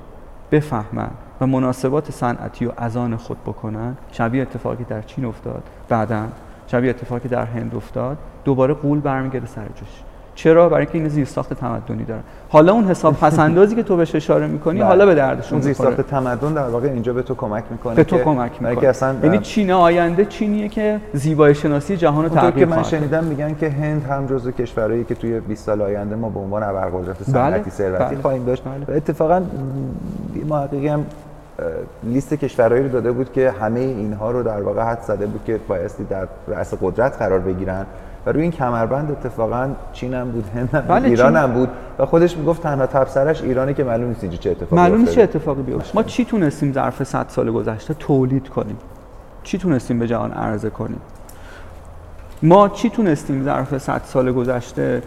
بفهمن و مناسبات صنعتی و از آن خود بکنن شبیه اتفاقی در چین افتاد. بعدا شبیه اتفاقی در هند افتاد. دوباره قول برمیگرده سر جوش چرا برای اینکه این زیر ساخت تمدنی دارن حالا اون حساب پسندازی که تو بهش اشاره می‌کنی بله. حالا به دردشون اون ساخت تمدن در واقع اینجا به تو کمک می‌کنه به تو کمک می‌کنه اصلا یعنی چین آینده چینیه که زیبایی شناسی جهان رو تغییر که من شنیدم میگن که هند هم جزو کشورهایی که توی 20 سال آینده ما به عنوان ابرقدرت صنعتی بله. ثروتی بله. خواهیم داشت بله. اتفاقا محققی هم لیست کشورهایی رو داده بود که همه اینها رو در واقع حد زده بود که بایستی در رأس قدرت قرار بگیرن و روی این کمربند اتفاقا چین هم بود هند بله، ایران. هم بود و خودش می‌گفت تنها تبصرش ایرانه که معلوم نیست اینجا چه اتفاقی معلوم نیست چه. اتفاقی بیفته. ما چی تونستیم ظرف 100 سال گذشته تولید کنیم؟ چی تونستیم به جهان عرضه کنیم؟ ما چی تونستیم ظرف 100 سال گذشته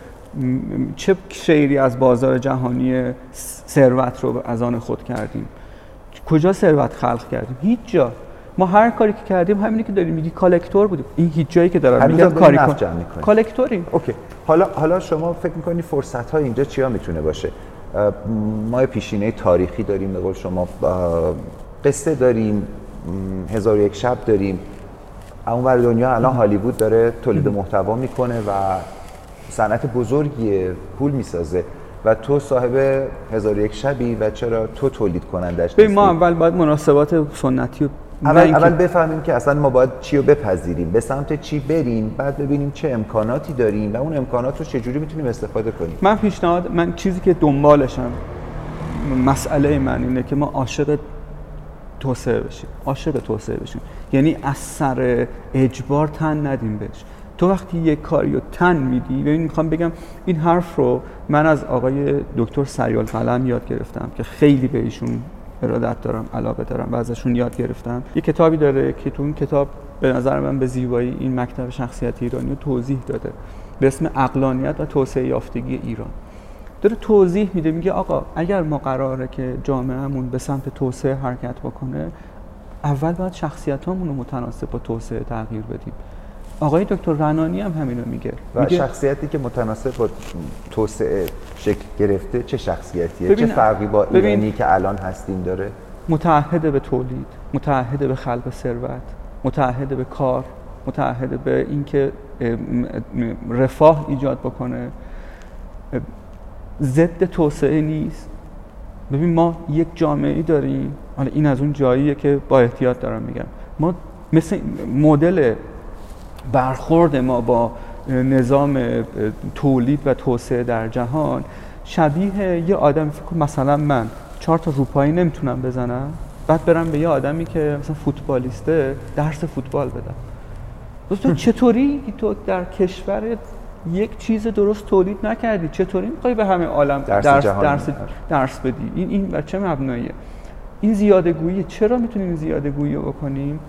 چه شیری از بازار جهانی ثروت رو از آن خود کردیم؟ کجا ثروت خلق کردیم؟ هیچ جا. ما هر کاری که کردیم همینی که داریم میگی کالکتور بودیم. این هیچ جایی که دارم میگم کاری. کالکتوریم. اوکی. حالا حالا شما فکر می‌کنی فرصت های اینجا چیا می‌تونه باشه؟ ما پیشینه تاریخی داریم به قول شما قصه داریم هزار یک شب داریم. اون ور دنیا الان هالیوود داره تولید محتوا می‌کنه و صنعت بزرگی پول می‌سازه. و تو صاحب هزار یک شبی و چرا تو تولید کنندش ببین ما؟ اول باید مناسبات سنتی رو اول, اول بفهمیم که اصلا ما باید چی رو بپذیریم. به سمت چی بریم بعد ببینیم چه امکاناتی داریم و اون امکانات رو چجوری می‌تونیم استفاده کنیم. من پیشنهاد من چیزی که دنبالشم مسئله من اینه که ما عاشق توسعه بشیم. عاشق توسعه بشیم. یعنی از سر اجبار تن ندیم بهش. تو وقتی یک کاری رو تن میدی ببین می‌خوام بگم این حرف رو من از آقای دکتر سریال قلم یاد گرفتم که خیلی به ایشون ارادت دارم علاقه دارم و ازشون یاد گرفتم. یه کتابی داره که تو اون کتاب به نظر من به زیبایی این مکتب شخصیت ایرانی رو توضیح داده. به اسم اقلانیت و توسعه یافتگی ایران. داره توضیح میده میگه آقا اگر ما قراره که جامعهمون به سمت توسعه حرکت بکنه اول باید شخصیتامون رو متناسب با توسعه تغییر بدیم. آقای دکتر رنانی هم همینو میگه. و میگه شخصیتی که متناسب با توسعه شکل گرفته چه شخصیتیه؟ چه فرقی با ایرانی که الان هستیم داره؟ متعهد به تولید متعهد به خلق ثروت متعهد به کار متعهد به اینکه رفاه ایجاد بکنه. ضد توسعه نیست. ببین ما یک جامعه داریم. حالا این از اون جاییه که با احتیاط دارم میگم. ما مثل مدل برخورد ما با نظام تولید و توسعه در جهان شبیه یه آدم فکر مثلا من چهار تا روپایی نمی‌تونم بزنم بعد برم به یه آدمی که مثلا فوتبالیسته درس فوتبال بدم. دوست تو چطوری تو در کشور یک چیز درست تولید نکردی؟ چطوری می‌خوای به همه عالم درس درس درس, بدی. درس بدی؟ این این بر چه مبناییه این زیاده گویی چرا می‌تونیم زیاده گویی رو بکنیم؟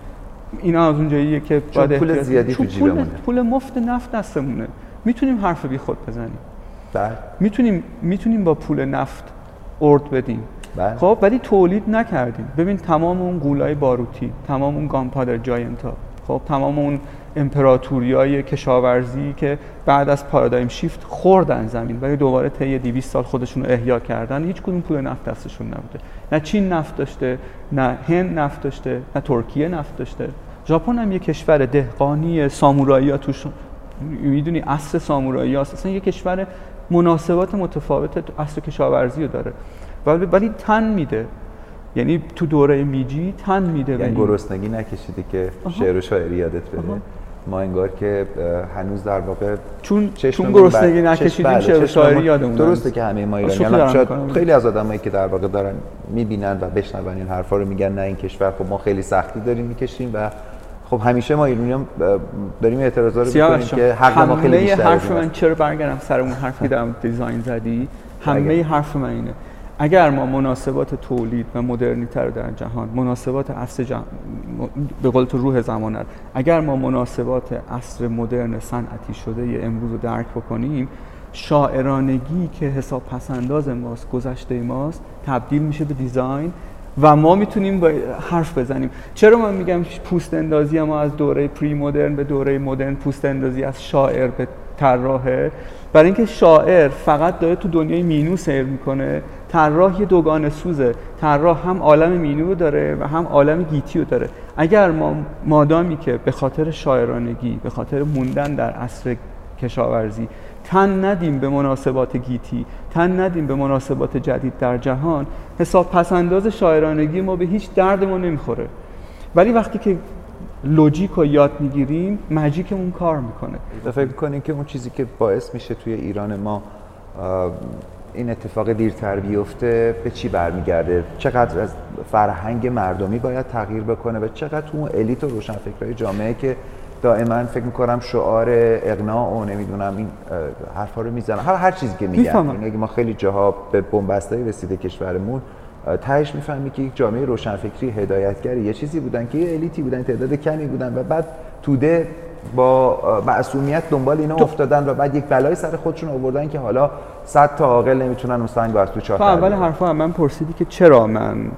اینا از اون جاییه که باید پول زیادی تو پول. پول مفت نفت دستمونه. می‌تونیم حرف بی خود بزنیم. بله. می‌تونیم می‌تونیم با پول نفت ارد بدیم. بله. خب ولی تولید نکردیم. ببین تمام اون قولای باروتی تمام اون گامپادر جاینتا خب تمام اون امپراتوریای کشاورزی که بعد از پارادایم شیفت خوردن زمین ولی دوباره طی 200 سال خودشون رو احیا کردن هیچ کدوم پول نفت دستشون نبوده. نه چین نفت داشته نه هند نفت داشته نه ترکیه نفت داشته. ژاپن هم یه کشور دهقانی سامورایی ها توش. می‌دونی اصل سامورایی هست اصلا یه کشور مناسبات متفاوت اصل کشاورزی رو داره. ولی ولی تن میده. یعنی تو دوره میجی تن میده. یعنی. گرسنگی نکشیدی که آها. شعر و شاعری یادت بده. ما انگار که هنوز در واقع چون چون گرسنگی بر- نکشیدیم بله، شعر و شاعری یادمون درسته. که همه ما شوخی ایرانی دارم شاید. خیلی از آدمایی که در واقع دارن می‌بینن و بشنون این حرفا رو میگن نه این کشور خب ما خیلی سختی داریم می‌کشیم و خب همیشه ما ایرانی هم داریم اعتراضا رو می‌کنیم که حق ما خیلی همه بیشتره حرف من. چرا برگردم سر اون حرفی مورد دیزاین زدی همه. حرف من اینه اگر ما مناسبات تولید و مدرنیته رو در جهان مناسبات عصر جهان به قول تو روح زمانت اگر ما مناسبات عصر مدرن صنعتی شده امروز رو درک بکنیم شاعرانگی که حساب پسنداز ماست گذشته ماست تبدیل میشه به دیزاین و ما می‌تونیم با حرف بزنیم. چرا من میگم پوست اندازی ما از دوره پری مدرن به دوره مدرن پوست اندازی از شاعر به طراحه؟ برای اینکه شاعر فقط داره تو دنیای مینو سیر می‌کنه طراح یه دوگانه سوزه. طراح هم عالم مینو رو داره و هم عالم گیتی رو داره. اگر ما مادامی که به خاطر شاعرانگی به خاطر موندن در عصر کشاورزی تن ندیم به مناسبات گیتی تن ندیم به مناسبات جدید در جهان حساب پسنداز شاعرانگی ما به هیچ درد ما نمی‌خوره. ولی وقتی که لوجیک رو یاد می‌گیریم مجیکمون کار می‌کنه. فکر کنین که اون چیزی که باعث میشه توی ایران ما این اتفاق دیرتر بیفته به چی برمیگرده؟ چقدر از فرهنگ مردمی باید تغییر بکنه و چقدر تو اون الیت و روشنفکرهای جامعه که دائما فکر می‌کنم شعار اقناع و نمی‌دونم این حرفا رو می‌زنن. هر هر چیزی که میگن. یعنی ما خیلی جاها به بنبستایی رسیده کشورمون تهش می‌فهمی که یک جامعه روشنفکری هدایتگری یه چیزی بودن که یه الیتی بودن تعداد کمی بودن و بعد توده با معصومیت دنبال اینا افتادن و بعد یک بلای سر خودشون آوردن که حالا صد تا عاقل نمی‌تونن اون سنگ از تو چاه اول حرفا من پرسیدی که چرا من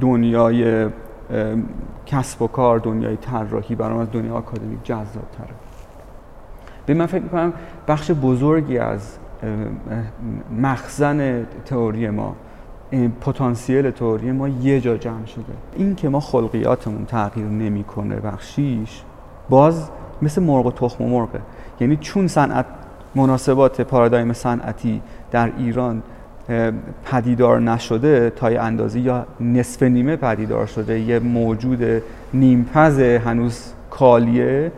دنیای کسب و کار دنیای طراحی برام از دنیای آکادمیک جذاب تره به من فکر می‌کنم بخش بزرگی از مخزن تئوری ما پتانسیل تئوری ما یه جا جمع شده. این که ما خلقیاتمون تغییر نمی‌کنه بخشیش باز مثل مرغ و تخم و مرغه. یعنی چون صنعت مناسبات پارادایم صنعتی در ایران پدیدار نشده تا یه اندازه یا نصف نیمه پدیدار شده یه موجود نیمپز هنوز کالیه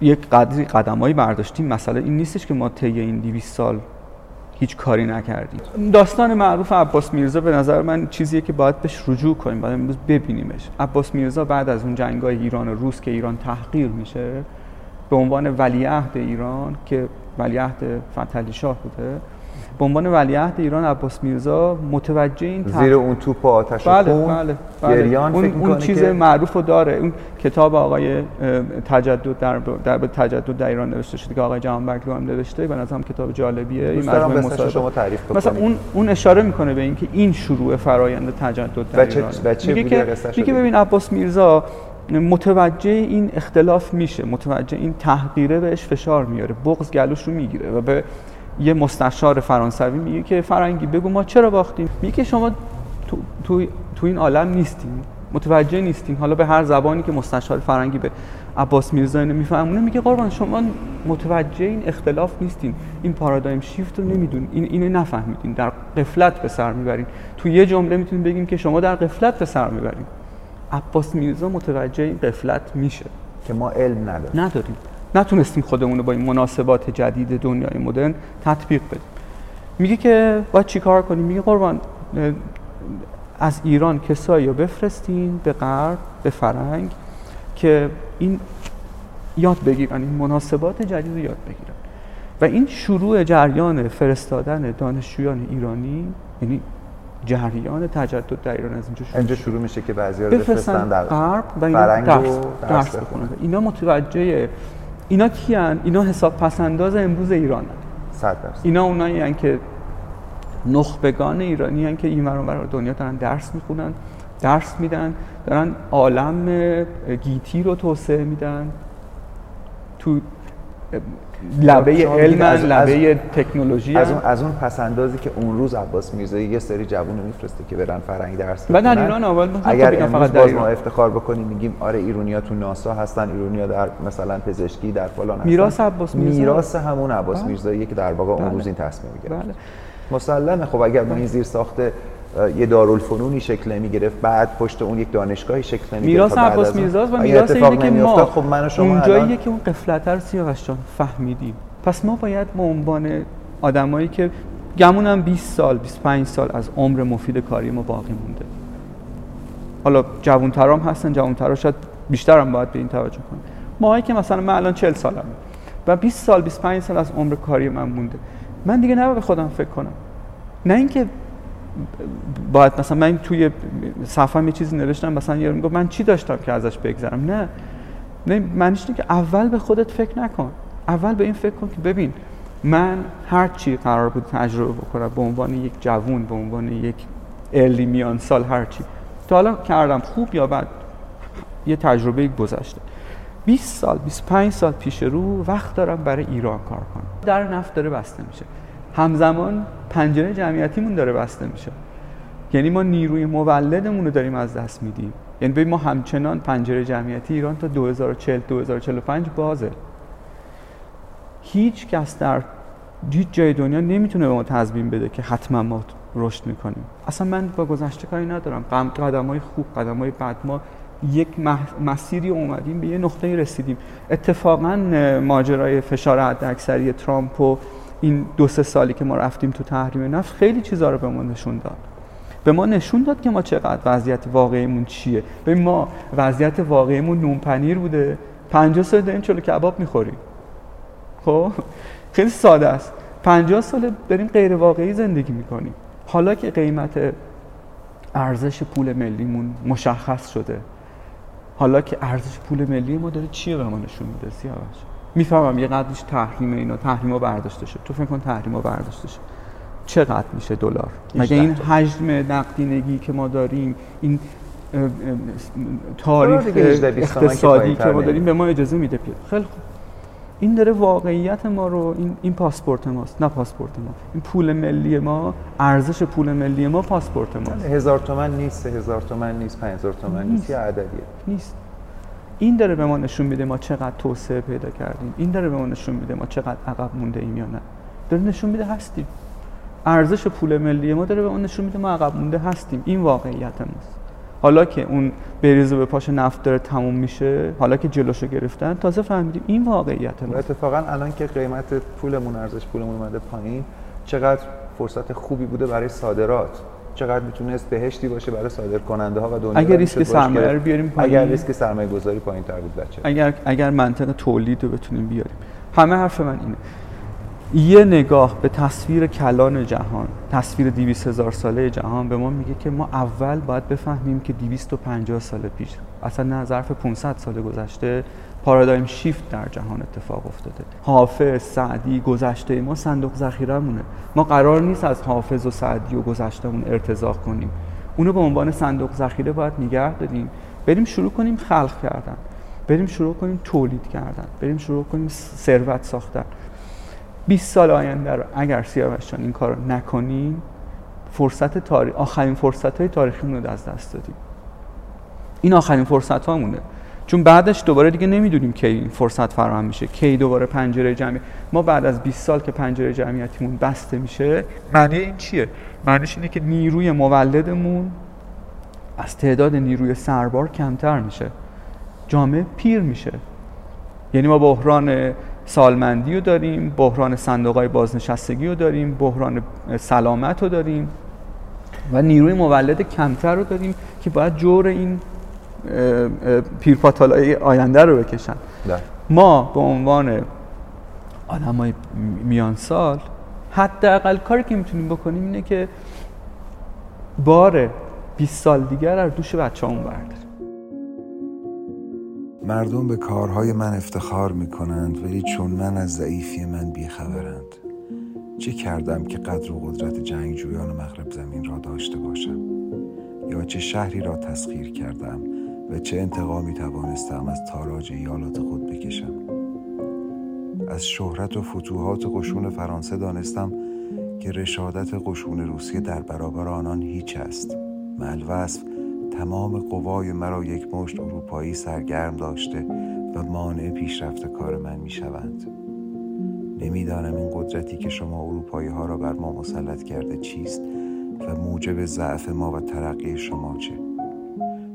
یک قدری قدمایی برداشتیم. مسئله این نیستش که ما طی این 200 سال هیچ کاری نکردیم داستان معروف عباس میرزا به نظر من چیزیه که باید بهش رجوع کنیم باید امروز ببینیمش. عباس میرزا بعد از اون جنگای ایران و روس که ایران تحقیر میشه به عنوان ولیعهد ایران که ولیعهد فتحعلی شاه بوده به عنوان ولیعهد ایران عباس میرزا متوجه این زیر اون توپ آتش بله بله, بله. گریان اون, اون چیز که... معروف رو داره. اون کتاب آقای تجدد در در تجدد در ایران نوشته شده که آقای جهانبخش هم نوشته. به نظرم کتاب جالبیه. این مجموعه شما تعریف کنید مثلا اون اون اشاره می‌کنه به اینکه این شروع فرایند تجدد در ایران بچه میگه که میگه ببین عباس میرزا متوجه این اختلاف میشه. متوجه این تحقیره بهش فشار میاره. بغض گلوش رو می‌گیره و به یه مستشار فرانسوی میگه که فرنگی بگو ما چرا باختیم؟ میگه که شما تو, تو, تو این عالم نیستیم متوجه نیستیم حالا به هر زبانی که مستشار فرنگی به عباس میرزا اینو میفهمونه میگه قربان شما متوجه این اختلاف نیستین. این پارادایم شیفت رو نمیدون این اینو نفهمیدین. در قفلت به سر می‌برین. تو یه جمله می‌تونیم بگیم که شما در قفلت به سر می‌برین. عباس میرزا متوجه این قفلت میشه. که ما علم نداریم. نداریم. نتونستیم خودمون رو با این مناسبات جدید دنیای مدرن تطبیق بدیم. میگه که باید چیکار کنیم؟ میگه قربان از ایران کسایی رو بفرستین به غرب به فرنگ که این یاد بگیرن این مناسبات جدید رو یاد بگیرن. و این شروع جریان فرستادن دانشجویان ایرانی یعنی جریان تجدد در ایران از اینجا شروع, اینجا شروع میشه که بعضی رو بفرستن در غرب و اینا درس, درس, درس بخونن. اینا متوجه اینا کیان؟ اینا حساب پسنداز امروز ایران درصد. اینا اونایی که نخبگان ایرانی هن که این برای دنیا دارن درس می‌خونن درس میدن دارن عالم گیتی رو توسعه میدن. تو لبه علم از لبه تکنولوژی از اون از اون پسندازی که اون روز عباس میرزایی یه سری جوون رو میفرسته که برن فرنگ درس و در ایران اول اگر امروز باز ما افتخار بکنیم میگیم آره ایرونیا تو ناسا هستن ایرونیا در مثلا پزشکی در فلان هستن. میراث عباس میرزا؟ میراث همون عباس بله. میرزایی که در واقع اون بله. روز این تصمیم می‌گیره بله. مسلمه. خب اگر ما این زیر ساخته یه دارالفنونی شکل نمی گرفت بعد پشت اون یک دانشگاهی شکل نمی میراث عباس میرزاست و میراث اینه که ما خب من و شما اونجاییه الان... که اون قفلت رو سیاوش جان فهمیدیم. پس ما باید به عنوان آدمایی که گمونم 20 سال 25 سال از عمر مفید کاری ما باقی مونده. حالا جوانترام هستن جوانترا شاید بیشتر هم باید به این توجه کنیم ماهایی که مثلا من الان 40 سالمه و 20 سال 25 سال از عمر کاری من مونده. من دیگه نباید به خودم فکر کنم. نه اینکه باید مثلا من توی صفحه یه چیزی نوشتم مثلا یارو میگه من چی داشتم که ازش بگذرم؟ نه. نه معنیش که اول به خودت فکر نکن. اول به این فکر کن که ببین من هر چی قرار بود تجربه بکنم به عنوان یک جوون به عنوان یک ارلی میان سال هر چی. تا حالا کردم خوب یا بد یه تجربه گذشته. 20 سال 25 سال پیش رو وقت دارم برای ایران کار کنم. در نفت داره بسته میشه. همزمان پنجره جمعیتیمون داره بسته میشه. یعنی ما نیروی مولدمون رو داریم از دست میدیم. یعنی ما همچنان پنجره جمعیتی ایران تا 2040 2045 بازه. هیچ کس در هیچ جای دنیا نمی‌تونه به ما تضمین بده که حتما ما رشد می‌کنیم. اصلا من با گذشته کاری ندارم. قدم های خوب قدم های بد ما یک مسیری اومدیم به یه نقطه رسیدیم. اتفاقا ماجرای فشار حد اکثری ترامپ و این دو سه سالی که ما رفتیم تو تحریم نفت خیلی چیزا رو به ما نشون داد. به ما نشون داد که ما چقدر وضعیت واقعیمون چیه. به ما وضعیت واقعیمون نون پنیر بوده. 50 سال داریم چلو کباب می‌خوریم. خب؟ خیلی ساده است. 50 سال داریم غیر واقعی زندگی می‌کنیم. حالا که قیمت ارزش پول ملیمون مشخص شده. حالا که ارزش پول ملی ما داره چیه به ما نشون میده؟ سیاوش. می‌فهمم یه قدرش تحریم اینا تحریما برداشته شد. تو فکر کن تحریما برداشته شد. چقدر میشه دلار؟ مگه این حجم نقدینگی که ما داریم این تاریخ اقتصادی که ما داریم به ما اجازه میده خیلی خوب. این داره واقعیت ما رو این این پاسپورت ماست. نه پاسپورت ما. این پول ملی ما ارزش پول ملی ما پاسپورت ماست. هزار تومن نیست هزار تومن نیست 5000 تومن نیست, نیست. یه عددیه. نیست. این داره به ما نشون میده ما چقدر توسعه پیدا کردیم. این داره به ما نشون میده ما چقدر عقب مونده ایم یا نه. داره نشون میده هستیم. ارزش پول ملی ما داره به ما نشون میده ما عقب مونده هستیم. این واقعیت ماست. حالا که اون بریز به پاش نفت داره تموم میشه حالا که جلوشو گرفتن تازه فهمیدیم این واقعیت ما اتفاقا الان که قیمت پولمون ارزش پولمون اومده پایین چقدر فرصت خوبی بوده برای صادرات. چقدر می‌تونست بهشتی باشه برای صادر کننده ها و دنیا اگر ریسک سرمایه رو بیاریم پایین. اگر ریسک سرمایه گذاری پایین تر بود بچه اگر اگر منطق تولید رو بتونیم بیاریم. همه حرف من اینه. یه نگاه به تصویر کلان جهان تصویر 200 هزار ساله جهان به ما میگه که ما اول باید بفهمیم که 250 سال پیش اصلا نه ظرف 500 سال گذشته پارادایم شیفت در جهان اتفاق افتاده. حافظ سعدی گذشته ما صندوق ذخیرهمونه. ما قرار نیست از حافظ و سعدی و گذشتهمون ارتزاق کنیم. اونو به عنوان صندوق ذخیره باید نگه داریم. بریم شروع کنیم خلق کردن. بریم شروع کنیم تولید کردن. بریم شروع کنیم ثروت ساختن. 20 سال آینده رو اگر سیاوش این کار نکنیم فرصت تاریخ آخرین فرصت های تاریخی رو دست دادیم. این آخرین فرصت هامونه چون بعدش دوباره دیگه نمی‌دونیم کی این فرصت فراهم میشه کی دوباره پنجره جمعی. ما بعد از 20 سال که پنجره جمعیتیمون بسته میشه معنی این چیه؟ معنیش اینه که نیروی مولدمون از تعداد نیروی سربار کمتر میشه. جامعه پیر میشه. یعنی ما بحران سالمندی رو داریم بحران صندوق های بازنشستگی رو داریم بحران سلامت رو داریم و نیروی مولد کمتر رو داریم که باید جور این پیرپاتال های آینده رو بکشن. ده. ما به عنوان آدم های میان سال حداقل کاری که می‌تونیم بکنیم اینه که بار 20 سال دیگر رو دوش بچه همون برداریم. مردم به کارهای من افتخار می کنند ولی چون من از ضعیفی من بیخبرند چه کردم که قدر و قدرت جنگجویان مغرب زمین را داشته باشم؟ یا چه شهری را تسخیر کردم؟ و چه انتقامی توانستم از تاراج ایالات خود بکشم. از شهرت و فتوحات قشون فرانسه دانستم که رشادت قشون روسیه در برابر آنان هیچ است. ملوصف تمام قوای مرا یک مشت اروپایی سرگرم داشته و مانع پیشرفت کار من می شوند. نمی‌دانم این قدرتی که شما اروپایی ها را بر ما مسلط کرده چیست و موجب ضعف ما و ترقی شما چه.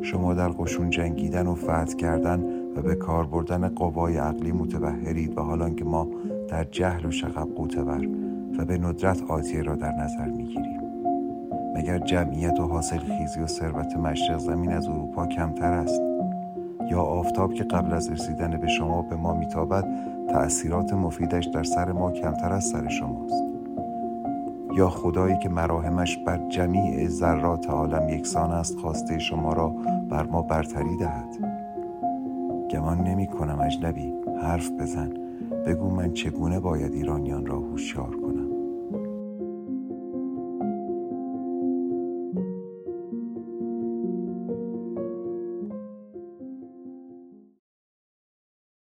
شما در قشون جنگیدن و فتح کردن و به کار بردن قوای عقلی متبهرید و حالان که ما در جهل و شقب قوتور و به ندرت آتیه را در نظر می‌گیریم. مگر جمعیت و حاصل خیزی و ثروت مشرق زمین از اروپا کمتر است؟ یا آفتاب که قبل از رسیدن به شما به ما میتابد تأثیرات مفیدش در سر ما کمتر از سر شماست؟ یا خدایی که مراهمش بر جمیع ذرات عالم یکسان است خواسته شما را بر ما برتری دهد. گمان نمی کنم اجنبی حرف بزن. بگو من چگونه باید ایرانیان را هوشیار کنم.